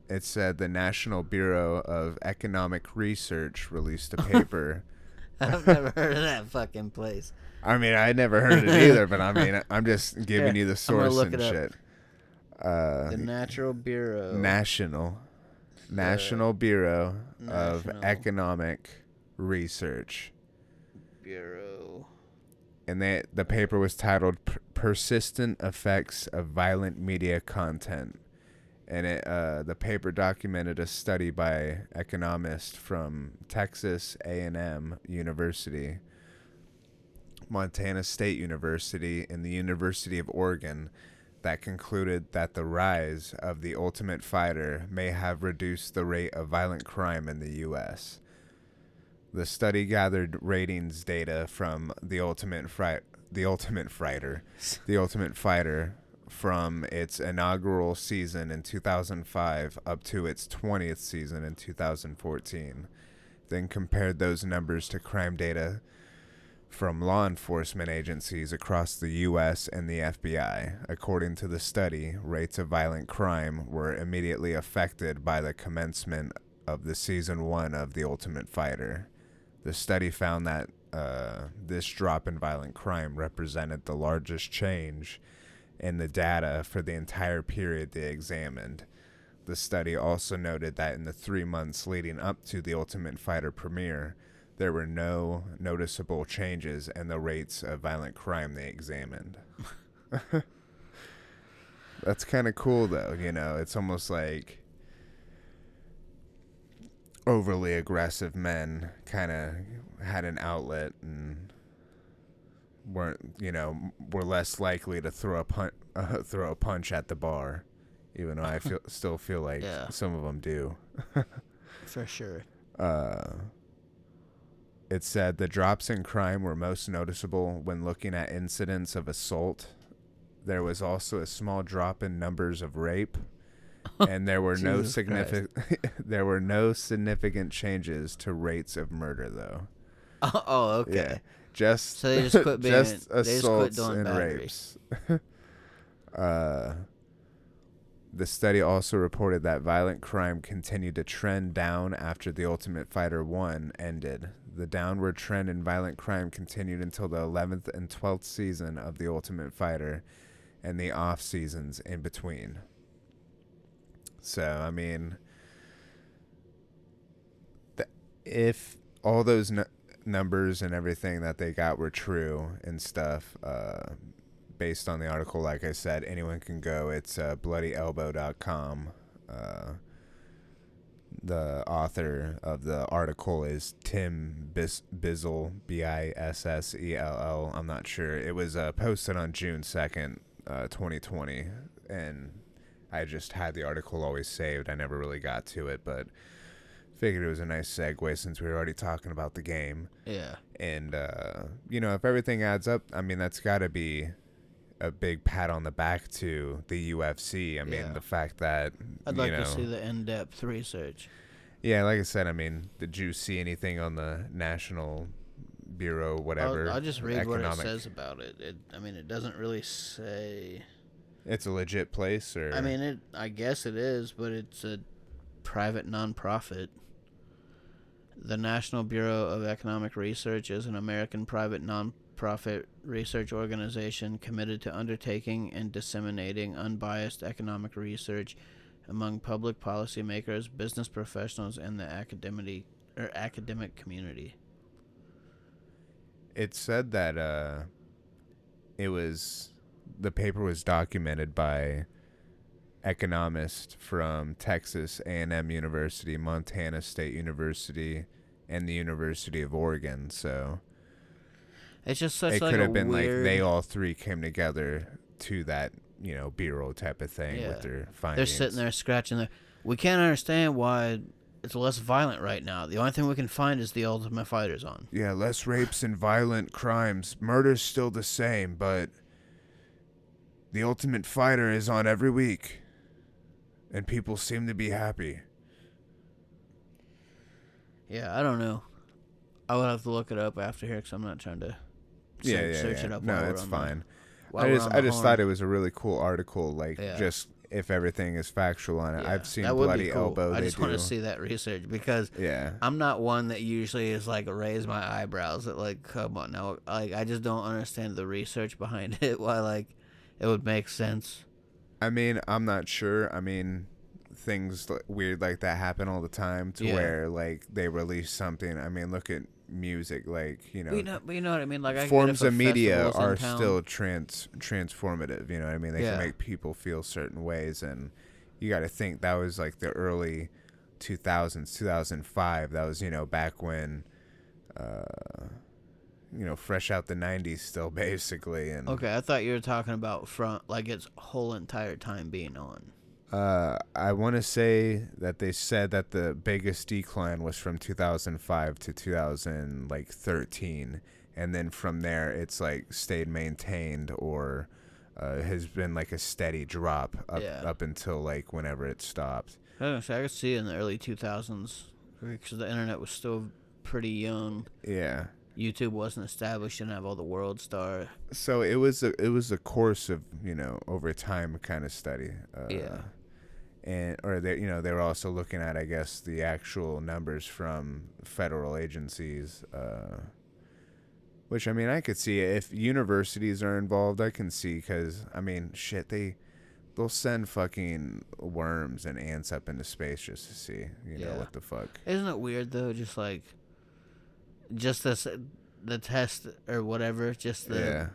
It said the National Bureau of Economic Research released a paper. I've never heard of that fucking place. I mean, I never heard it either, but I mean, I'm just giving Here, you the source and shit. Uh, The Natural Bureau. National National Bureau of Economic Research. Bureau. and they, the paper was titled "Per- "Persistent Effects of Violent Media Content," and it uh, the paper documented a study by economists from Texas A&M University, Montana State University, and the University of Oregon that concluded that the rise of the Ultimate Fighter may have reduced the rate of violent crime in the U.S. The study gathered ratings data from the Ultimate Fight, the Ultimate Fighter, the Ultimate Fighter, from its inaugural season in 2005 up to its 20th season in 2014. Then compared those numbers to crime data from law enforcement agencies across the U.S. and the FBI. According to the study, rates of violent crime were immediately affected by the commencement of the season one of The Ultimate Fighter. The study found that uh, this drop in violent crime represented the largest change in the data for the entire period they examined. The study also noted that in the three months leading up to the Ultimate Fighter premiere, there were no noticeable changes in the rates of violent crime they examined. That's kind of cool, though. You know, it's almost like overly aggressive men kind of had an outlet and weren't, you know, were less likely to throw a punch, uh, throw a punch at the bar. Even though I feel still feel like Yeah. some of them do. For sure. Uh, it said the drops in crime were most noticeable when looking at incidents of assault. There was also a small drop in numbers of rape, and there were no significant there were no significant changes to rates of murder though. Oh, okay. Yeah, just So they just quit being- just just assaults doing and battery. rapes. uh, The study also reported that violent crime continued to trend down after The Ultimate Fighter 1 ended. The downward trend in violent crime continued until the 11th and 12th season of The Ultimate Fighter and the off seasons in between. So, I mean, th- if all those n- numbers and everything that they got were true and stuff, uh, based on the article, like I said, anyone can go. It's uh, bloodyelbow.com. Uh, the author of the article is Tim Bis- Bizzle, B I S S E L L. I'm not sure. It was uh, posted on June 2nd, uh, 2020. And I just had the article always saved. I never really got to it, but figured it was a nice segue since we were already talking about the game. Yeah. And, uh, you know, if everything adds up, I mean, that's got to be a big pat on the back to the UFC. I mean, Yeah. the fact that I'd like know, to see the in-depth research. yeah, like I said, I mean, did you see anything on the National Bureau, whatever? I'll, I'll just read what it says about it. it. I mean, it doesn't really say. It's a legit place, or I mean, it. I guess it is, but it's a private nonprofit. The National Bureau of Economic Research is an American private nonprofit research organization committed to undertaking and disseminating unbiased economic research among public policymakers, business professionals, and the academic or academic community. it said that uh, it was the paper was documented by economists from Texas A&M University, Montana State University, and the University of Oregon. So It's just such it like could have been weird, like they all three came together to that you know bureau type of thing Yeah. with their findings. They're sitting there scratching their. We can't understand why it's less violent right now. The only thing we can find is the Ultimate Fighters on. Yeah, less rapes and violent crimes. Murder's still the same, but the Ultimate Fighter is on every week, and people seem to be happy. Yeah, I don't know. I would have to look it up after here because I'm not trying to search, yeah, yeah, search yeah. it up. No, it's on the- fine. I just, I just horn. thought it was a really cool article. Like, Yeah. just if everything is factual on it. Yeah, I've seen that would be Bloody cool. Elbow. I just want to see that research because Yeah, I'm not one that usually is like raise my eyebrows at like come on now like I just don't understand the research behind it why like it would make sense. I mean, I'm not sure. I mean, things li- weird like that happen all the time. To Yeah. where like they release something. I mean, look at music. Like you know, you know, you know what I mean. Like forms of media are still trans transformative. You know what I mean? They Yeah. can make people feel certain ways, and you got to think that was like the early 2000s, 2005. That was you know back when, uh, you know, fresh out the 90s, still basically, and Okay, I thought you were talking about front like its whole entire time being on. Uh, I want to say that they said that the biggest decline was from 2005 to 2000 like 13, and then from there it's like stayed maintained or uh, has been like a steady drop up Yeah. up until like whenever it stopped. I don't know, so I could see in the early 2000s because the internet was still pretty young. Yeah. YouTube wasn't established, didn't have all the world star. So it was a it was a course of you know over time kind of study. Uh, Yeah. And or they you know they were also looking at I guess the actual numbers from federal agencies. Uh, which I mean I could see if universities are involved I can see because I mean shit they they'll send fucking worms and ants up into space just to see you know what the fuck. Isn't it weird though? Just like, just this, the test or whatever, just the yeah.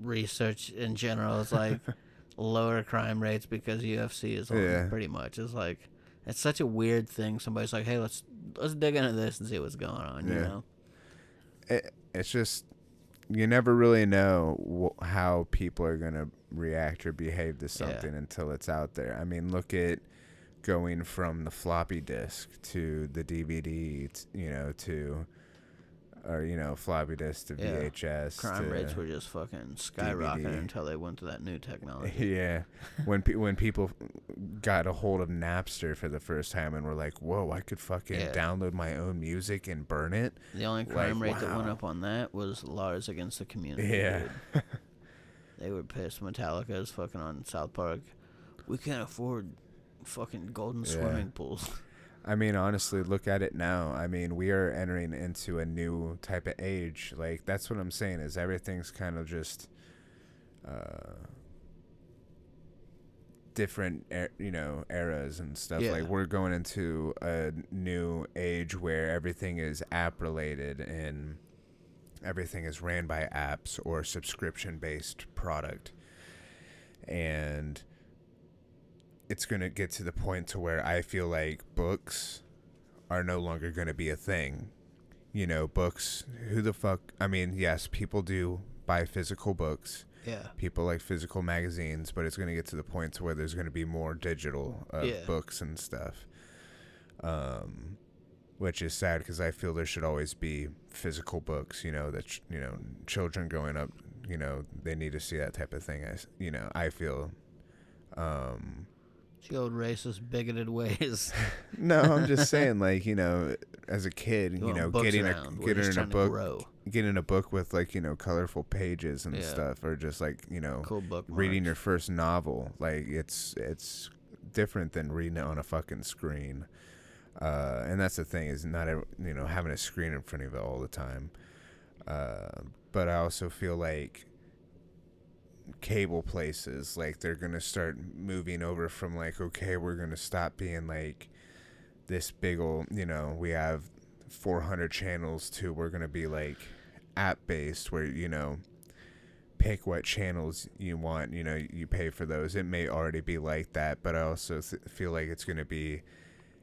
research in general is like lower crime rates because UFC is on. Yeah. Pretty much, it's like it's such a weird thing. Somebody's like, "Hey, let's let's dig into this and see what's going on." You Yeah. know? it, it's just you never really know wh- how people are going to react or behave to something until it's out there. I mean, look at going from the floppy disk to the DVD, t- you know, to or you know, floppy disk to Yeah. VHS. Crime rates were just fucking skyrocketing DVD. until they went to that new technology. yeah, when pe- when people got a hold of Napster for the first time and were like, "Whoa, I could fucking Yeah. download my own music and burn it." The only Like, crime rate that went up on that was Lars against the community. Yeah. they were pissed. Metallica is fucking on South Park We can't afford fucking golden Yeah. swimming pools. I mean, honestly, look at it now. I mean, we are entering into a new type of age. Like that's what I'm saying is everything's kind of just uh different er- you know eras and stuff Yeah. like we're going into a new age where everything is app related and everything is ran by apps or subscription based product and it's going to get to the point to where I feel like books are no longer going to be a thing. You know, books, who the fuck, I mean, yes, people do buy physical books. Yeah. People like physical magazines, but it's going to get to the point to where there's going to be more digital of Yeah. books and stuff. Um which is sad because I feel there should always be physical books, you know, that ch- you know, children growing up, you know, they need to see that type of thing as, you know, I feel um The old racist, bigoted ways. No, I'm just saying, like you know, as a kid, you, want know, getting around. a We're getting in a book, getting a book with like you know colorful pages and Yeah. stuff, or just like you know Cool book. reading your first novel. Like it's it's different than reading it on a fucking screen. Uh, and that's the thing is not you know having a screen in front of you all the time. Uh, but I also feel like cable places like they're gonna start moving over from like okay we're gonna stop being like this big old you know we have 400 channels to we're gonna be like app based where you know pick what channels you want you know you pay for those. It may already be like that but i also th- feel like it's gonna be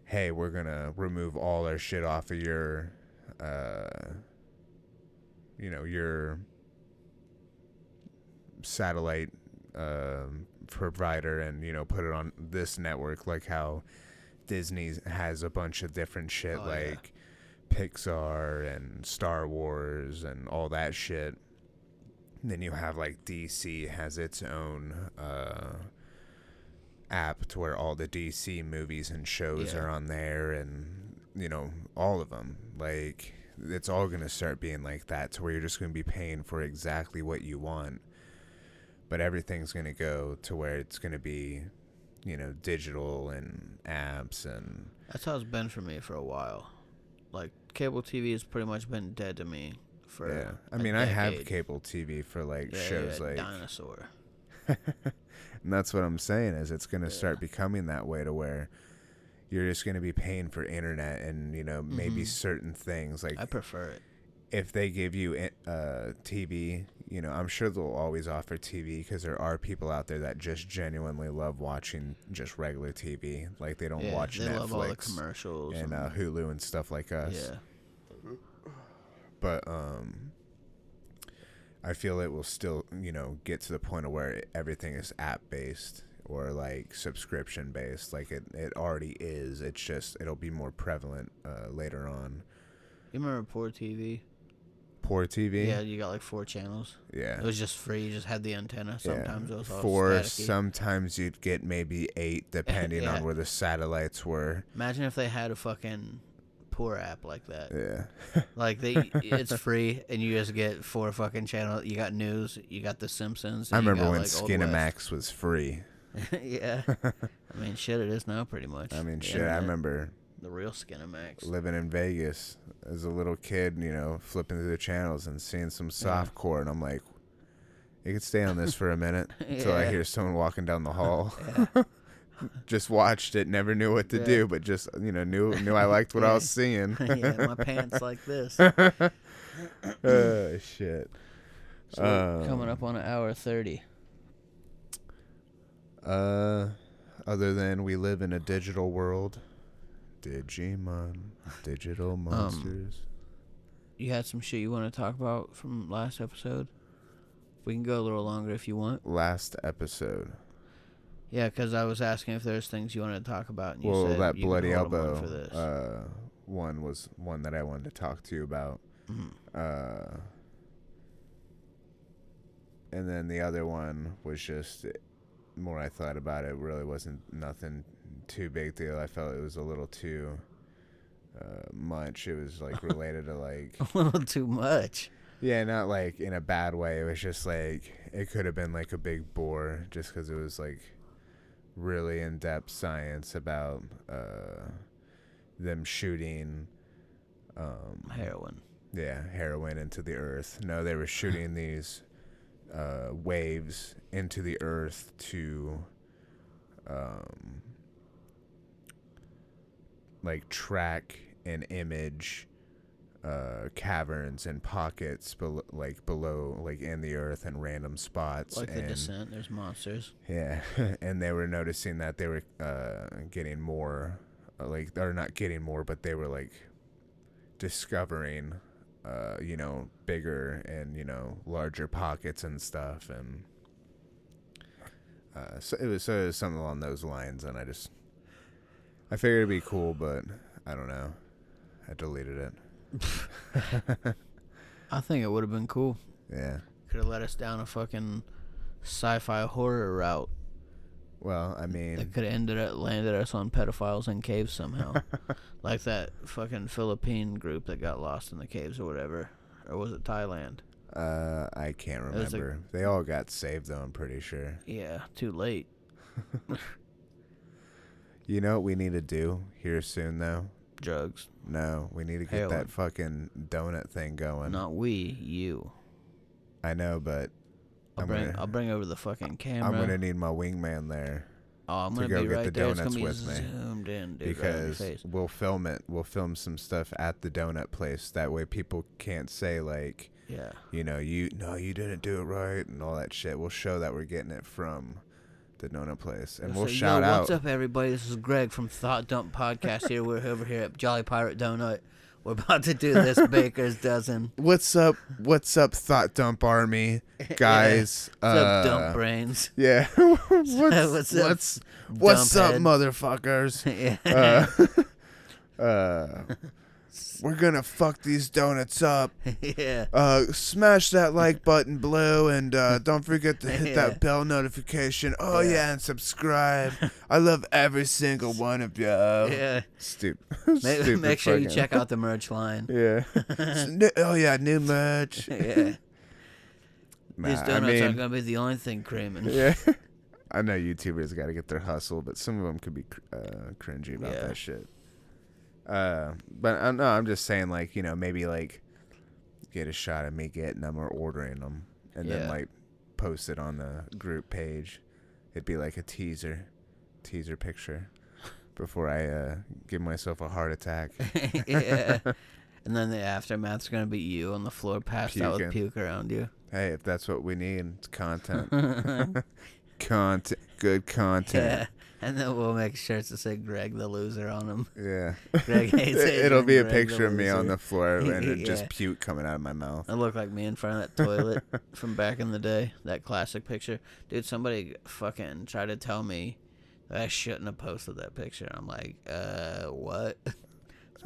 hey we're gonna remove all our shit off of your uh you know your satellite um, provider and you know put it on this network like how Disney has a bunch of different shit Oh, yeah. like Pixar and Star Wars and all that shit. And then you have like DC has its own uh, app to where all the DC movies and shows Yeah. are on there and you know all of them like it's all going to start being like that to where you're just going to be paying for exactly what you want but everything's going to go to where it's going to be you know digital and apps and That's how it's been for me for a while. Like cable TV has pretty much been dead to me for. yeah i mean i have cable tv for like Yeah, shows yeah, like dinosaur. and that's what i'm saying is it's going to Yeah. start becoming that way to where you're just going to be paying for internet and you know maybe Mhm. certain things like I prefer it. if they give you i- uh, TV, you know, I'm sure they'll always offer TV because there are people out there that just genuinely love watching just regular TV. Like they don't Yeah, watch they love all the Netflix commercials and uh, Hulu and stuff like us. yeah. But um, I feel it will still, you know, get to the point of where everything is app based or like subscription based. Like it, it already is. It's just it'll be more prevalent uh, later on. You remember Poor TV? Poor TV. Yeah, you got like four channels. Yeah. It was just free. You just had the antenna. Sometimes it was four. staticky. Sometimes you'd get maybe eight, depending Yeah. on where the satellites were. Imagine if they had a fucking Poor app like that. Yeah, Like they, it's free, and you just get four fucking channels. You got news. You got The Simpsons. I remember when like, Skinamax was free. yeah. I mean, shit, it is now pretty much. I mean, shit. I remember the real Skinamax. living in Vegas as a little kid. You know, flipping through the channels and seeing some Yeah. softcore, and I'm like, you could stay on this for a minute until I hear someone walking down the hall. Just watched it, never knew what to Yeah. do, but just you know knew knew I liked what I was seeing. yeah, my pants like this. oh shit. So we're coming Um, up on an hour thirty. Uh, other than we live in a digital world, Digimon, digital Um, monsters. You had some shit you want to talk about from last episode? We can go a little longer if you want. Last episode. Yeah, because I was asking if there's things you wanted to talk about, and you well, said that you bloody hold 'em on elbow for this. uh one was one that I wanted to talk to you about. Mhm. Uh, and then the other one was just the more I thought about it, really wasn't nothing too big deal. I felt it was a little too uh, much. It was like related to like A little too much. Yeah, not like in a bad way. It was just like it could have been like a big bore just because it was like really in depth science about uh, them shooting. Um, Heroin. yeah, heroin into the earth. No, they were shooting these uh, waves into the earth to, um, like track and image uh, caverns and pockets, bel- like below, like in the earth and random spots. Like the descent, there's monsters. yeah, and they were noticing that they were uh, getting more, uh, like they're not getting more, but they were like discovering, uh, you know, bigger and you know larger pockets and stuff, and uh, so it was so it was something along those lines, and I just I figured it'd be cool, but I don't know, I deleted it. I think it would have been cool. Yeah. Could have led us down a fucking sci-fi horror route. Well, I mean, it could have ended up landed us on pedophiles in caves somehow, like that fucking Philippine group that got lost in the caves or whatever, or was it Thailand? uh, I can't was a- remember. they all got saved though. I'm pretty sure. Yeah, too late. You know what we need to do here soon though? Drugs, No, we need to get Heroin. that fucking donut thing going. not we, you. I know, but I'll I'm bring gonna- I'll bring over the fucking camera. I'm gonna need my wingman there oh, I'm to gonna go be get right the there. It's donuts gonna be with me. zoomed in, dude, right in your because face. we'll film it. We'll film some stuff at the donut place. That way, people can't say like, Yeah. you know, you no, you didn't do it right, and all that shit. We'll show that we're getting it from the donut place, and We'll we'll say, shout Yo, out. What's up, everybody? This is Greg from Thought Dump Podcast here. We're over here at Jolly Pirate Donut. We're about to do this Baker's Dozen. What's up? What's up, Thought Dump Army guys? What's up, Uh, Dump Brains? Yeah. what's What's up, what's what's up, motherfuckers? yeah. Uh, uh, we're gonna fuck these donuts up. yeah. Uh, smash that like button, blue, and uh, don't forget to hit Yeah. that bell notification. Oh Yeah. yeah, and subscribe. I love every single one of you. Yeah. Stupid. Make, Stupid make sure you check out the merch line. Yeah. New- oh yeah, new merch. yeah. Nah, These I donuts mean, aren't to be the only thing creaming. Yeah. I know YouTubers got to get their hustle, but some of them could be cr- uh, cringy about Yeah. that shit. Uh, but uh, no, I'm just saying, like you know, maybe like get a shot of me getting them or ordering them, and then Yeah. like post it on the group page. It'd be like a teaser, teaser picture, before I uh, give myself a heart attack. yeah. And then the aftermath's going to be you on the floor passed out with Puking. puke around you. hey, if that's what we need, it's content. content, good content. Yeah. And then we'll make shirts that say Greg the loser on them. Yeah. Greg hates it, It'll be a Greg picture of me on the floor and Yeah. just puke coming out of my mouth. I look like me in front of that toilet from back in the day. That classic picture. Dude, somebody fucking tried to tell me that I shouldn't have posted that picture. I'm like, uh, what?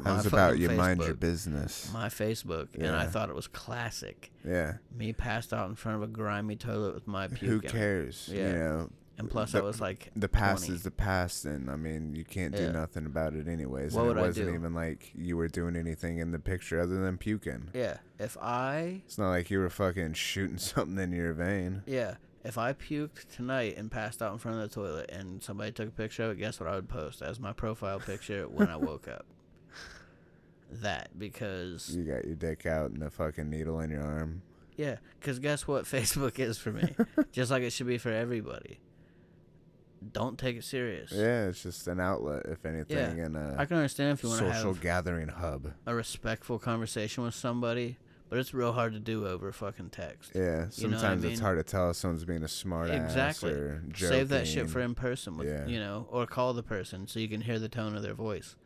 How's about you mind your business? My Facebook. And I thought it was classic. Yeah. Me passed out in front of a grimy toilet with my puke. Who cares? Yeah. You know, And plus, The- I was like, the past 20. is the past, and I mean, you can't do Yeah. nothing about it anyways. What and would it I wasn't do? even like you were doing anything in the picture other than puking. yeah, if I, It's not like you were fucking shooting something in your vein. yeah, if I puked tonight and passed out in front of the toilet and somebody took a picture of it, guess what I would post as my profile picture when I woke up? That because You got your dick out and a fucking needle in your arm. yeah, because guess what Facebook is for me, just like it should be for everybody. Don't take it serious. Yeah, it's just an outlet, if anything, and a I can understand if you want to social gathering hub. a respectful conversation with somebody, but it's real hard to do over fucking text. Yeah, You know I sometimes it's hard to tell if someone's being a smart Exactly. ass or joking. Save that shit for in person with Yeah. you know, or call the person so you can hear the tone of their voice.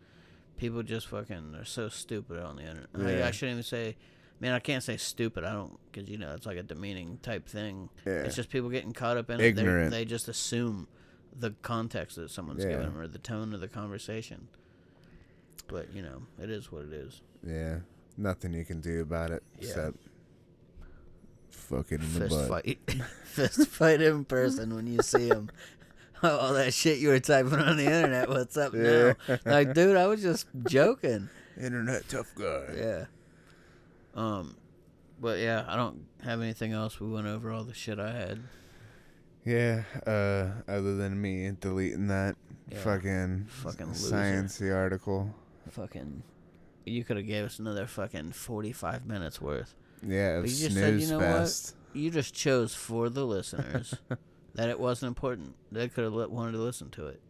People just fucking are so stupid on the internet. Yeah. I shouldn't even say, man, I can't say stupid. I don't because you know it's like a demeaning type thing. Yeah. It's just people getting caught up in Ignorant. it. They they just assume the context that someone's Yeah. giving them or the tone of the conversation. But you know, it is what it is. Yeah, nothing you can do about it Yeah. except fuck it in the Fist butt. fight, fist fight in person when you see him. All that shit you were typing on the internet. What's up Yeah. now? Like, dude, I was just joking. Internet tough guy. Yeah. Um, but yeah, I don't have anything else. We went over all the shit I had. Yeah. Uh, other than me deleting that Yeah. fucking Fucking loser. sciencey article. Fucking. You could have gave us another fucking forty-five minutes worth. Yeah, But you just said, you know what? You just chose for the listeners that it wasn't important. They could have wanted to listen to it.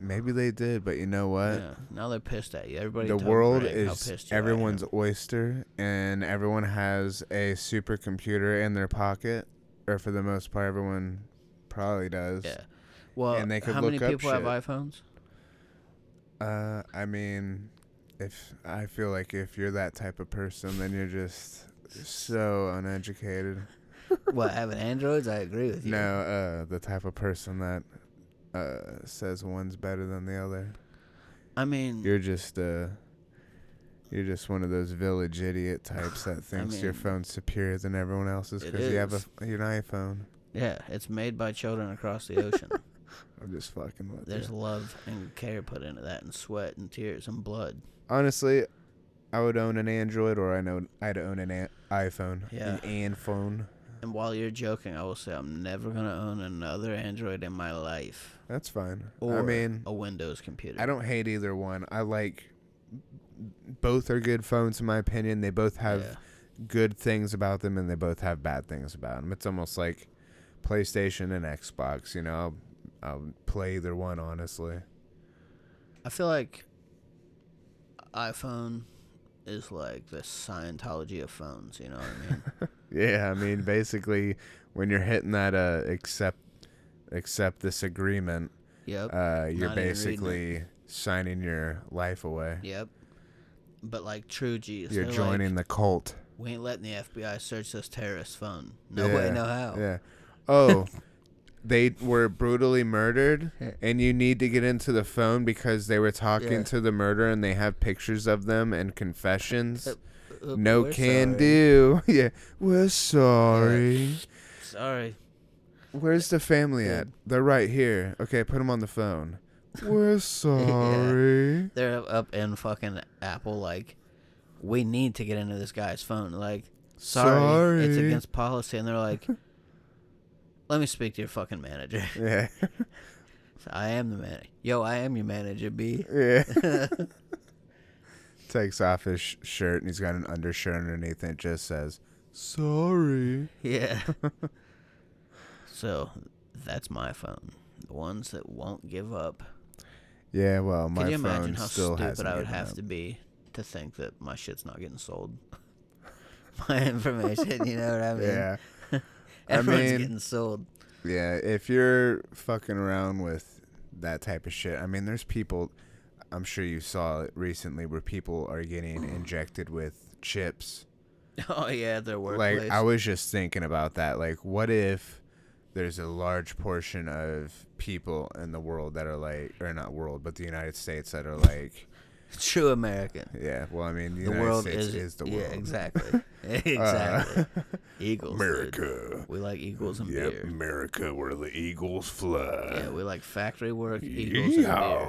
Maybe they did, but you know what? Yeah. Now they're pissed at you. Everybody. the world Greg is everyone's oyster, and everyone has a supercomputer in their pocket, or for the most part, everyone probably does. Yeah. Well, And they could how many up people have iPhones? Uh, I mean, if I feel like if you're that type of person, then you're just so uneducated. what having Androids? I agree with you. No, uh, the type of person that uh says one's better than the other. I mean, You're just uh. You're just one of those village idiot types that thinks your mean, phone's superior than everyone else's it because you have a, is. an iPhone. yeah, it's made by children across the ocean. I'm just fucking with There's you. love and care put into that, and sweat and tears and blood. Honestly, I would own an Android or I know I'd own an a- iPhone. Yeah. An and phone. And while you're joking, I will say I'm never gonna own another Android in my life, That's fine. or I mean, a Windows computer. I don't hate either one. I like both are good phones in my opinion. They both have Yeah. good things about them and they both have bad things about them. It's almost like PlayStation and Xbox, you know. I'll, I'll play either one honestly. I feel like iPhone is like the Scientology of phones. You know what I mean? Yeah, I mean basically when you're hitting that uh accept accept this agreement, yep. uh you're Not even reading it. basically signing your life away. Yep. But like true G's, You're they're joining Like, the cult. we ain't letting the FBI search this terrorist phone. No yeah, way, no how. Yeah. Oh, they were brutally murdered, and you need to get into the phone because they were talking Yeah. to the murderer, and they have pictures of them and confessions. Uh, Uh, no can sorry. do. yeah, we're sorry. Sorry. Where's the family at? They're right here. Okay, put them on the phone. We're sorry. They're up in fucking Apple like we need to get into this guy's phone. Like sorry, it's against policy and they're like let me speak to your fucking manager. Yeah, I am the man. Yo, I am your manager, B. yeah. Takes off his sh- shirt and he's got an undershirt underneath and it just says sorry. Yeah. so that's my phone. The ones that won't give up. Yeah, well, my Can you phone imagine how still stupid hasn't I would given have up. to be to think that my shit's not getting sold? my information, you know what I mean? Yeah, I Everyone's mean- getting sold. yeah. If you're fucking around with that type of shit, I mean, there's people. I'm sure you saw it recently where people are getting injected with chips. Oh yeah, their workplace. Like I was just thinking about that. Like, what if there's a large portion of people in the world that are like, or not world, but the United States that are like, True American. yeah. Well, I mean, the, The United world States is, is, the yeah, world. exactly, exactly. Eagles, dude. America. We like eagles and Yep, beer. America, where the eagles fly. Yeah, we like factory work, eagles and beer.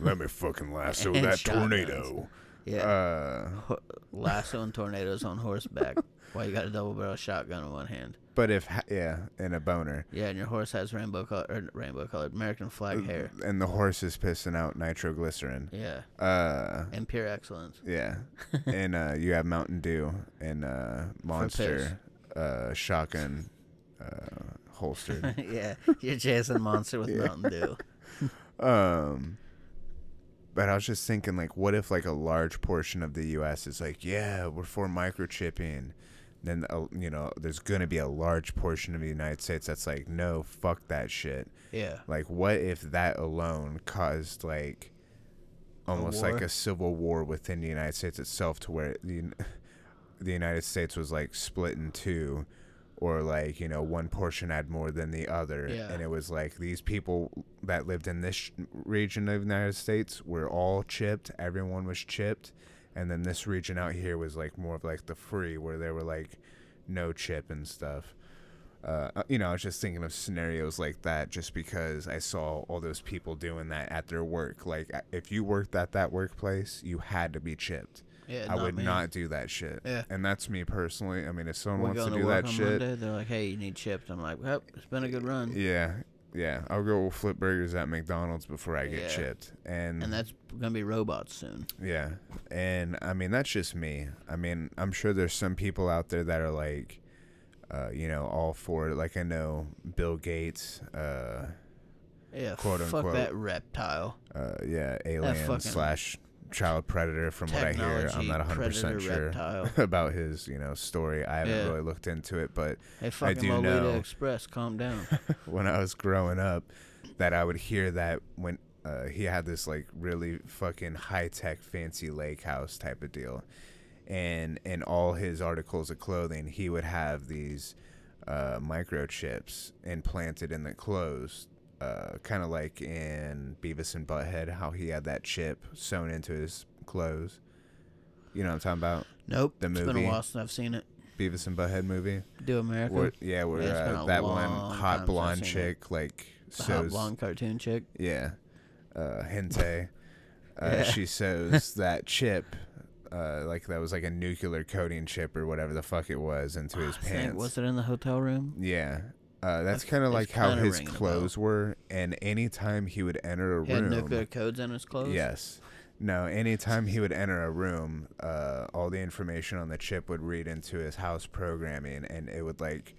Let me fucking lasso And that shotguns. tornado. Yeah, Uh, Ho- lassoing tornadoes on horseback. While you got a double barrel shotgun in one hand. But if ha- yeah, and a boner, Yeah, and your horse has rainbow color, or rainbow colored American flag hair. and the horse is pissing out nitroglycerin. Yeah, Uh, and pure excellence. yeah, and uh, you have Mountain Dew and uh, Monster uh, shotgun uh, holstered. yeah, you're chasing monster with Yeah. Mountain Dew. Um, but I was just thinking, like, what if like a large portion of the U.S. is like, yeah, we're for microchipping. Then uh, you know, there's gonna be a large portion of the United States that's like, no, fuck that shit. Yeah, Like, what if that alone caused like almost like a civil war within the United States itself, to where the the United States was like split in two, or like you know one portion had more than the other, Yeah. and it was like these people that lived in this sh- region of the United States were all chipped. Everyone was chipped, and then this region out here was like more of like the free, where there were like no chip and stuff uh, you know, I was just thinking of scenarios like that just because I saw all those people doing that at their work. Like, uh, if you worked at that workplace, you had to be chipped. Yeah, I would me. not do that shit. Yeah. And that's me personally. I mean, if someone We're wants to do work that shit, Monday. They're like, "Hey, you need chipped." I'm like, "Well, it's been a good run." yeah, yeah, I'll go flip burgers at McDonald's before I get Yeah. chipped. And, And that's gonna be robots soon. yeah, and I mean that's just me. I mean, I'm sure there's some people out there that are like, uh, you know, all for it. Like I know Bill Gates, uh, Yeah, Quote, fuck unquote. that reptile. uh, yeah, alien fucking slash child predator. From what I hear, I'm not 100 percent sure reptile. about his, you know, story. I haven't Yeah. really looked into it, but Hey, fucking do Lolita know- Express, calm down. when I was growing up, that I would hear that when uh, he had this like really fucking high tech fancy lake house type of deal, and in all his articles of clothing, he would have these uh, microchips implanted in the clothes. Uh, kind of like in Beavis and Butthead, how he had that chip sewn into his clothes. You know what I'm talking about? nope, The movie. it's been a while since I've seen it. Beavis and Butthead movie. Do America, Where, yeah, where Yeah, uh, that one hot blonde seen it. chick like the hot blonde cartoon chick. yeah, uh, Hente. Uh, Yeah. She sews that chip, uh, like that was like a nuclear coating chip or whatever the fuck it was, into his I pants. was it in the hotel room? yeah, uh, that's kind of like how kinda his ringing a clothes were. And anytime he would enter a He had room, nuclear codes in his clothes. yes. No, anytime he would enter a room, uh, all the information on the chip would read into his house programming, and it would like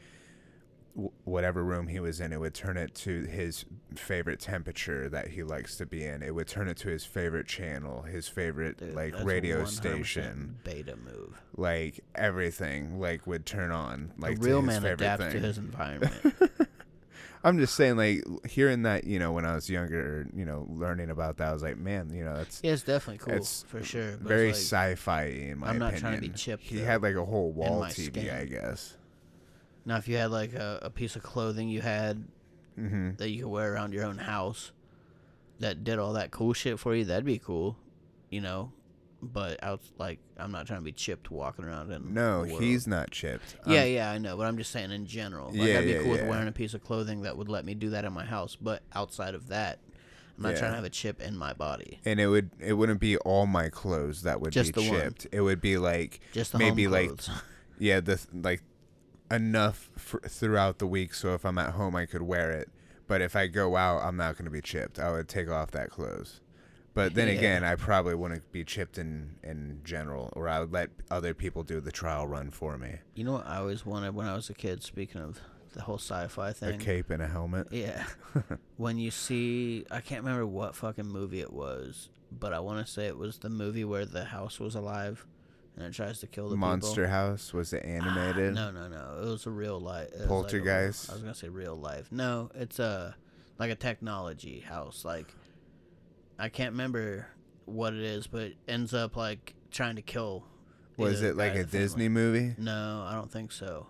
w- whatever room he was in, it would turn it to his favorite temperature that he likes to be in. It would turn it to his favorite channel, his favorite Dude, like radio station, Beta move. like everything like would turn on. Like the real his man adapts thing. to his environment. I'm just saying, like hearing that, you know, when I was younger, you know, learning about that, I was like, man, you know, that's yeah, it's definitely cool It's for sure. Very like, sci-fi in my I'm not opinion. trying to be chipped, He had like a whole wall TV, skin. I guess. Now, if you had like a, a piece of clothing you had hmm that you could wear around your own house that did all that cool shit for you, that'd be cool, you know. But out like I'm not trying to be chipped walking around in No, he's not chipped. Yeah, I'm- yeah, I know, but I'm just saying in general. Like Yeah, I'd be yeah, cool with wearing a piece of clothing that would let me do that in my house, but outside of that, I'm not Yeah. trying to have a chip in my body. and it would it wouldn't be all my clothes that would Just be the one. chipped. It would be like Just the maybe like yeah, the like enough for, throughout the week so if I'm at home I could wear it. But if I go out, I'm not going to be chipped. I would take off that clothes. But then Yeah. again, I probably wouldn't be chipped in in general, or I would let other people do the trial run for me. You know what I always wanted when I was a kid. Speaking of the whole sci-fi thing, A cape and a helmet. yeah. when you see, I can't remember what fucking movie it was, but I want to say it was the movie where the house was alive, and it tries to kill the Monster people. House was it animated? No, no, no. It was a real life. Poltergeist? I was gonna say real life. No, it's a like a technology house. Like I can't remember what it is, but it ends up like trying to kill. Was it like a the family. Disney movie? No, I don't think so.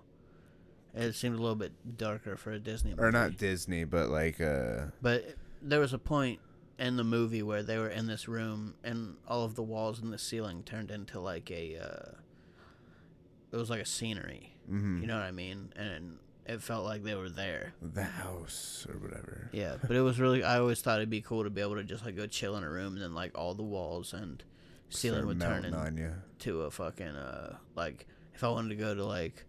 It seemed a little bit darker for a Disney movie. Or not Disney, but like uh But there was a point in the movie where they were in this room and all of the walls and the ceiling turned into like a uh it was like a scenery. mhm, You know what I mean? And it felt like they were there. the house or whatever. Yeah, but it was really I always thought it'd be cool to be able to just like go chill in a room and then like all the walls and ceiling Start would turn melting on you. into a fucking uh like if I wanted to go to like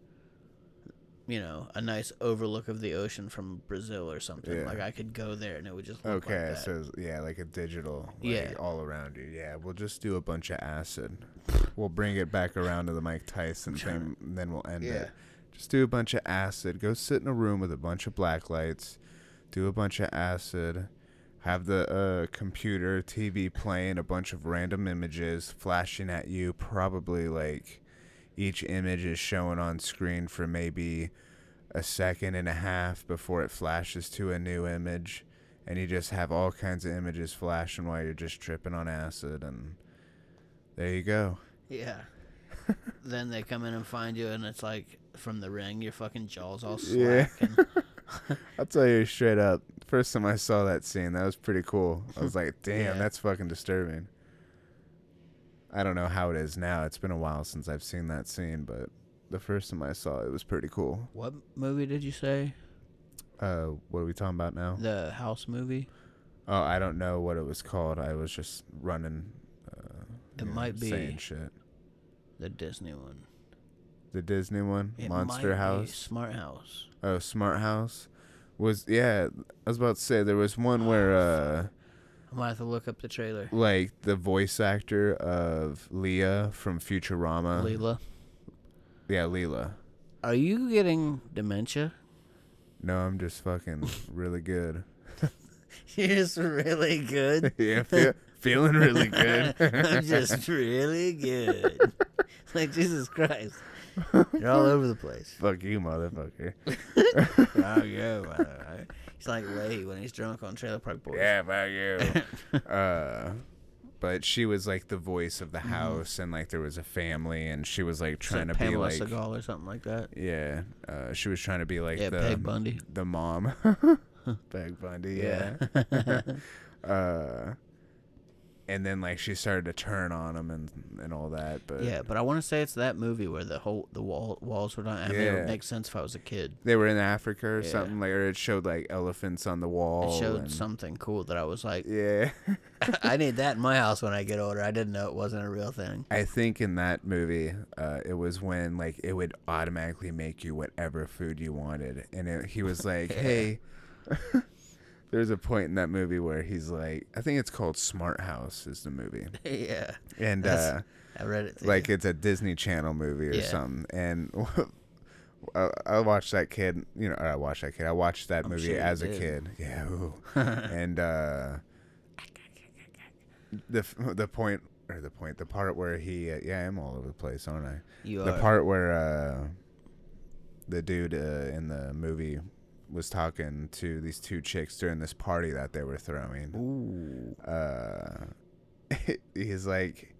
you know, a nice overlook of the ocean from Brazil or something. Yeah. Like I could go there and it would just look Okay, like that. so yeah, like a digital, like, Yeah. all around you. Yeah, we'll just do a bunch of acid. We'll bring it back around to the Mike Tyson thing, and then we'll end Yeah. it. Just do a bunch of acid. Go sit in a room with a bunch of black lights. Do a bunch of acid. Have the uh, computer, TV playing a bunch of random images flashing at you. Probably like each image is showing on screen for maybe a second and a half before it flashes to a new image and you just have all kinds of images flashing while you're just tripping on acid and there you go Yeah. then they come in and find you and it's like from the ring your fucking jaws all Yeah. slack and i'll tell you straight up first time i saw that scene that was pretty cool i was like damn Yeah. that's fucking disturbing i don't know how it is now it's been a while since i've seen that scene but the first time i saw it, it was pretty cool what movie did you say? uh what are we talking about now The house movie? oh i don't know what it was called i was just running uh, It you know, might be- saying shit The Disney one. The Disney one, It Monster might be House. Smart House. Oh, Smart House. Was yeah, I was about to say there was one where uh I might have to look up the trailer. like the voice actor of Leah from Futurama. Leela. Yeah, Leela. Are you getting dementia? No, I'm just fucking really good. You're just really good. yeah, feel, feeling really good. I'm just really good. like Jesus Christ. You're all over the place. Fuck you, motherfucker. oh yeah. He's like Lahey when he's drunk on Trailer Park Boys. Yeah, fuck you. uh, but she was like the voice of the house, and like there was a family, and she was like trying like to Pamela be like, Segal or something like that. yeah, uh, she was trying to be like yeah, the Peg Bundy. the mom, Peg Bundy. Yeah. Yeah. uh, and then like she started to turn on him and and all that, but yeah, but I want to say it's that movie where the whole the wall walls were done. I mean, it Yeah. would make sense if I was a kid. they were in Africa or Yeah. something like, or it showed like elephants on the wall. It showed and- something cool that I was like, Yeah. I need that in my house when I get older. I didn't know it wasn't a real thing. I think in that movie, uh, it was when like it would automatically make you whatever food you wanted, and it, he was like, "Hey." There's a point in that movie where he's like, I think it's called Smart House is the movie, yeah, and uh, I read it. Too. like it's a Disney Channel movie or Yeah. something, and. I, I watched that kid, you know, or I watched that kid. I watched that I'm movie sure as a did. kid. Yeah. and uh the the point or the point the part where he uh, yeah I'm all over the place aren't I you the are. part where uh the dude uh, in the movie was talking to these two chicks during this party that they were throwing Ooh. uh he's like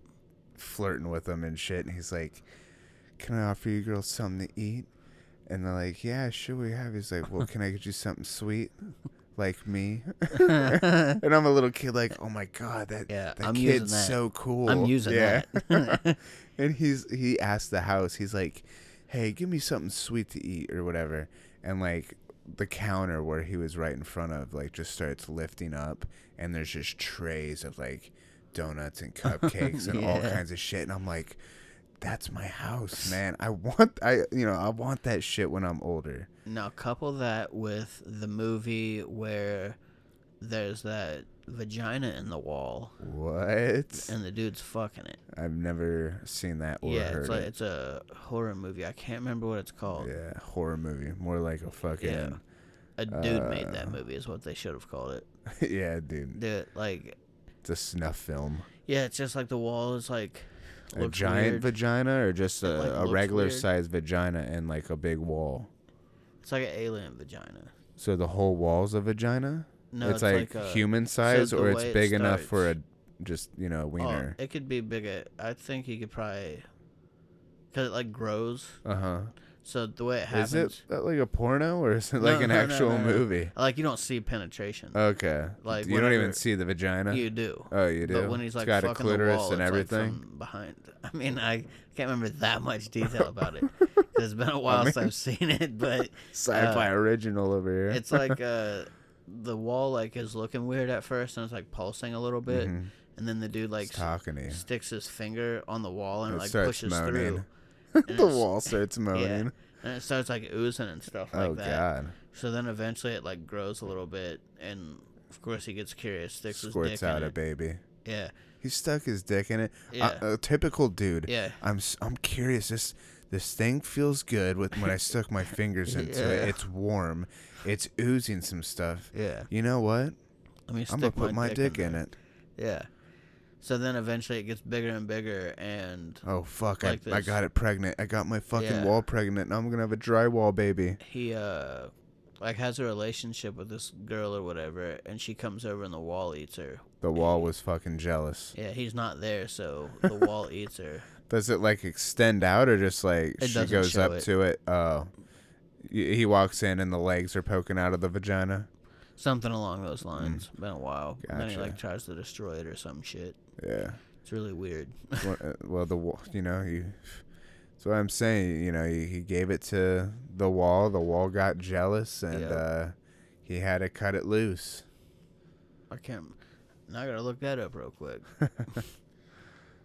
flirting with them and shit and he's like can I offer you girls something to eat and they're like yeah sure we have he's like well can I get you something sweet like me and I'm a little kid, like, oh my god, that Yeah, that I'm kid's that. so cool. I'm using yeah. that. and he's he asked the house, he's like, hey, give me something sweet to eat or whatever, and like the counter where he was right in front of, like, just starts lifting up, and there's just trays of like donuts and cupcakes and all kinds of shit, and I'm like. That's my house, man. I want I you know, I want that shit when I'm older. Now couple that with the movie where there's that vagina in the wall What? and the dude's fucking it. I've never seen that or yeah, heard it's like it. it's a horror movie. I can't remember what it's called. Yeah, horror movie. More like a fucking Yeah. A dude made Uh, that movie is what they should have called it. yeah, dude. Dude, like It's a snuff film. yeah, it's just like the wall is like a giant weird. vagina or just It, a, like, a regular weird. sized vagina and like a big wall. It's like an alien vagina. So the whole wall's a vagina? No, it's, like, a, human size the or it's way it big enough for a just, you know, Oh, wiener. it could be bigger. I think you could probably because it like grows. Uh-huh. So the way it happens, Is it like a porno or is it No, like an no, no, actual no, no. movie? like you don't see penetration. Okay. Like, you don't even see the vagina? you do. oh, you do. But when he's It's like got a fucking the clitoris wall, and it's, like, everything. from behind. I mean, I can't remember that much detail about it. It's been a while since mean- I've seen it, but Sci-fi uh, original over here. it's like uh, the wall like is looking weird at first, and it's like pulsing a little bit, Mhm. and then the dude like It's talking you. sticks his finger on the wall and It like pushes moaning. through. the wall starts Yeah, moaning. and it starts like oozing and stuff like oh that. god. So then eventually it like grows a little bit, and of course he gets curious, sticks his Squirts dick out in a it. baby. Yeah, He stuck his dick in it. Yeah. A, a typical dude. yeah. I'm s- I'm curious. This this thing feels good with when I stuck my fingers into it. It's warm. It's oozing some stuff. Yeah. You know what? Let me stick I'm gonna put my, dick, in, there. it. Yeah. So then eventually it gets bigger and bigger, and Oh fuck! Like I, I got it pregnant. I got my fucking Yeah. wall pregnant. Now I'm gonna have a drywall baby. he uh like has a relationship with this girl or whatever, and she comes over and the wall eats her. The wall was fucking jealous. Yeah, he's not there, so the wall eats her. Does it like extend out or just like It she goes up it. to it? Oh, he walks in and the legs are poking out of the vagina. Something along those lines. Been a while. And then he Mm. Like tries to destroy it or some shit. Yeah. It's really weird. well, uh, well, the wa- you know you. That's what I'm saying. You know, he, he gave it to the wall. The wall got jealous, and Yep. uh, he had to cut it loose. I can't. Now I gotta look that up real quick.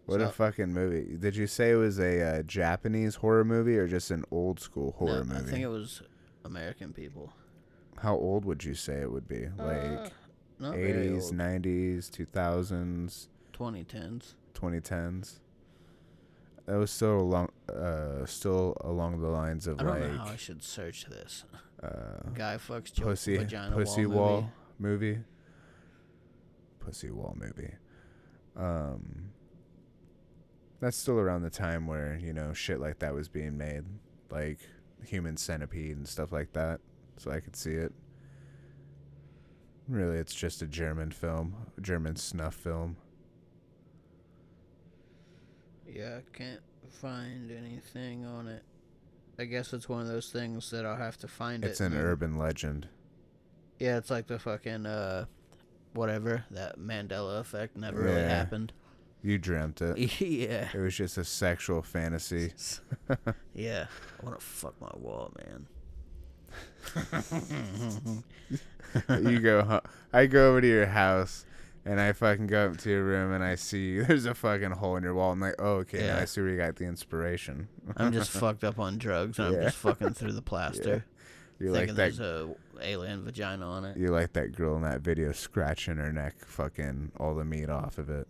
What a fucking movie! Did you say it was a uh, Japanese horror movie or just an old school horror No, movie? I think it was American people. How old would you say it would be? Uh, Like eighties, nineties, two thousands, 2010s. twenty tens. That was still along, uh, still along the lines of I don't like know how I should search this. uh, Guy fucks Joe pussy, vagina pussy wall, wall movie. Pussy wall movie. Um, that's still around the time where you know shit like that was being made, like Human Centipede and stuff like that. So I could see it. Really, it's just a German film, a German snuff film. Yeah, I can't find anything on it. I guess it's one of those things that I'll have to find It's it. It's an urban legend. Yeah, it's like the fucking uh, whatever that Mandela effect never really happened. You dreamt it. yeah, It was just a sexual fantasy. yeah. I want to fuck my wall, man. you go I go over to your house and I fucking go up to your room and I see there's a fucking hole in your wall. I'm like, oh, okay, now Yeah. I see where you got the inspiration. I'm just fucked up on drugs and Yeah. I'm just fucking through the plaster, You thinking like that? there's a alien vagina on it. You like that girl in that video scratching her neck, fucking all the meat off of it.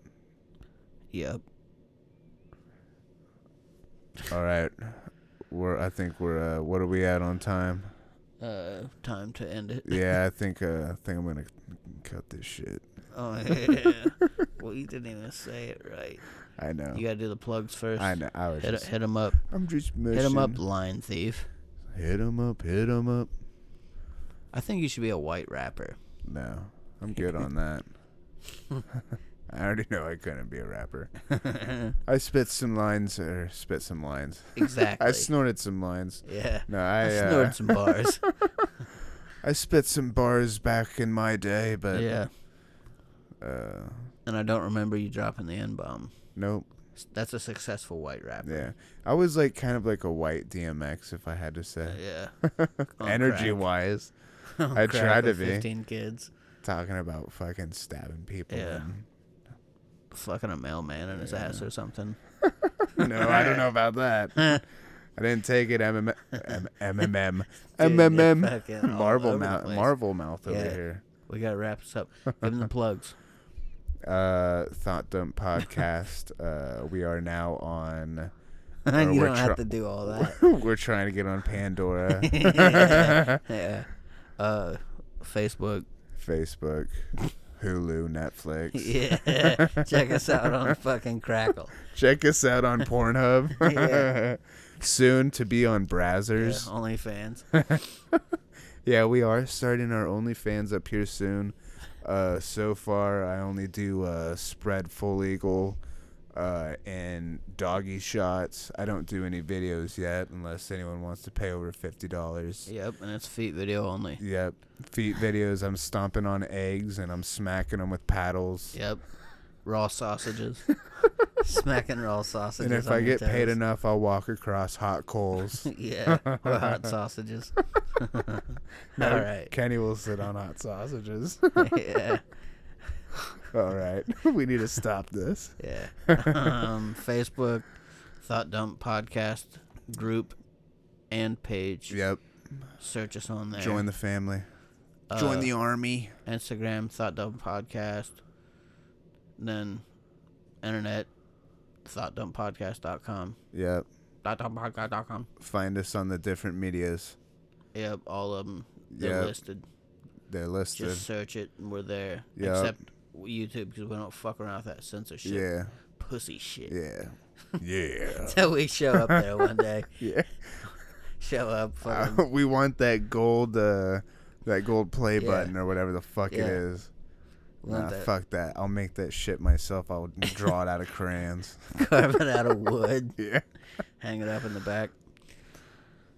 Yep. All right, we're. I think we're. Uh, what are we at on time? Uh, time to end it. Yeah, I think. Uh, I think I'm gonna cut this shit. Oh yeah. well, you didn't even say it right. I know. You gotta do the plugs first. I know. I was Hit, just. hit him up. I'm just Hit him up, line thief. Hit him up. Hit him up. I think you should be a white rapper. No, I'm good on that. I already know I couldn't be a rapper. I spit some lines, or spit some lines. exactly. I snorted some lines. yeah. No, I, I, uh, snorted some bars. I spit some bars back in my day, but yeah. uh, And I don't remember you dropping the N bomb. nope. That's a successful white rapper. Yeah, I was like kind of like a white DMX, if I had to say. Yeah. Energy crack. wise, I tried to be. 15 kids. talking about fucking stabbing people. Yeah. Fucking a mailman in his ass or something. no, I don't know about that. I didn't take it. MMM, MMM, MMM, you're fucking all Marble over the mouth, place. Mouth over Yeah. here. We gotta wrap this up. Give him the plugs. Uh, Thought Dump podcast. uh, we are now on. you don't have to do all that. We're trying to get on Pandora, yeah. Uh, Facebook. Facebook, Hulu, Netflix. Yeah. Check us out on fucking Crackle. Check us out on Pornhub. Yeah. Soon to be on Yeah, Brazzers. OnlyFans. Yeah, we are starting our OnlyFans up here soon. Uh, so far, I only do uh, spread full eagle uh, and doggy shots. I don't do any videos yet unless anyone wants to pay over fifty dollars. Yep, and it's feet video only. Yep, feet videos. I'm stomping on eggs and I'm smacking them with paddles. Yep. Raw sausages. Smacking raw sausages. and if I get paid enough, I'll walk across hot coals. yeah, or hot sausages. All right. Kenny will sit on hot sausages. yeah, All right, we need to stop this. yeah. Um, Facebook, Thought Dump Podcast group and page. Yep, Search us on there. join the family. Uh, Join the army. Instagram, Thought Dump Podcast. Then, internet, thoughtdumppodcast.com. Yep. Thoughtdumppodcast.com. Find us on the different medias. Yep, all of them. They're Yep. listed. They're listed. Just search it, and we're there. Yep. Except YouTube, because we don't fuck around with that censorship. yeah. Pussy shit. Yeah. Yeah. Until we show up there one day. yeah. Show up. Uh, we want that gold uh that gold play Yeah. button or whatever the fuck it Yeah. is. we want Nah, that fuck that. I'll make that shit myself. I'll draw it out of crayons. carve it out of wood. Yeah. Hang it up in the back.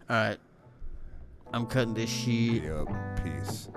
Alright. I'm cutting this shit. Yep. Peace.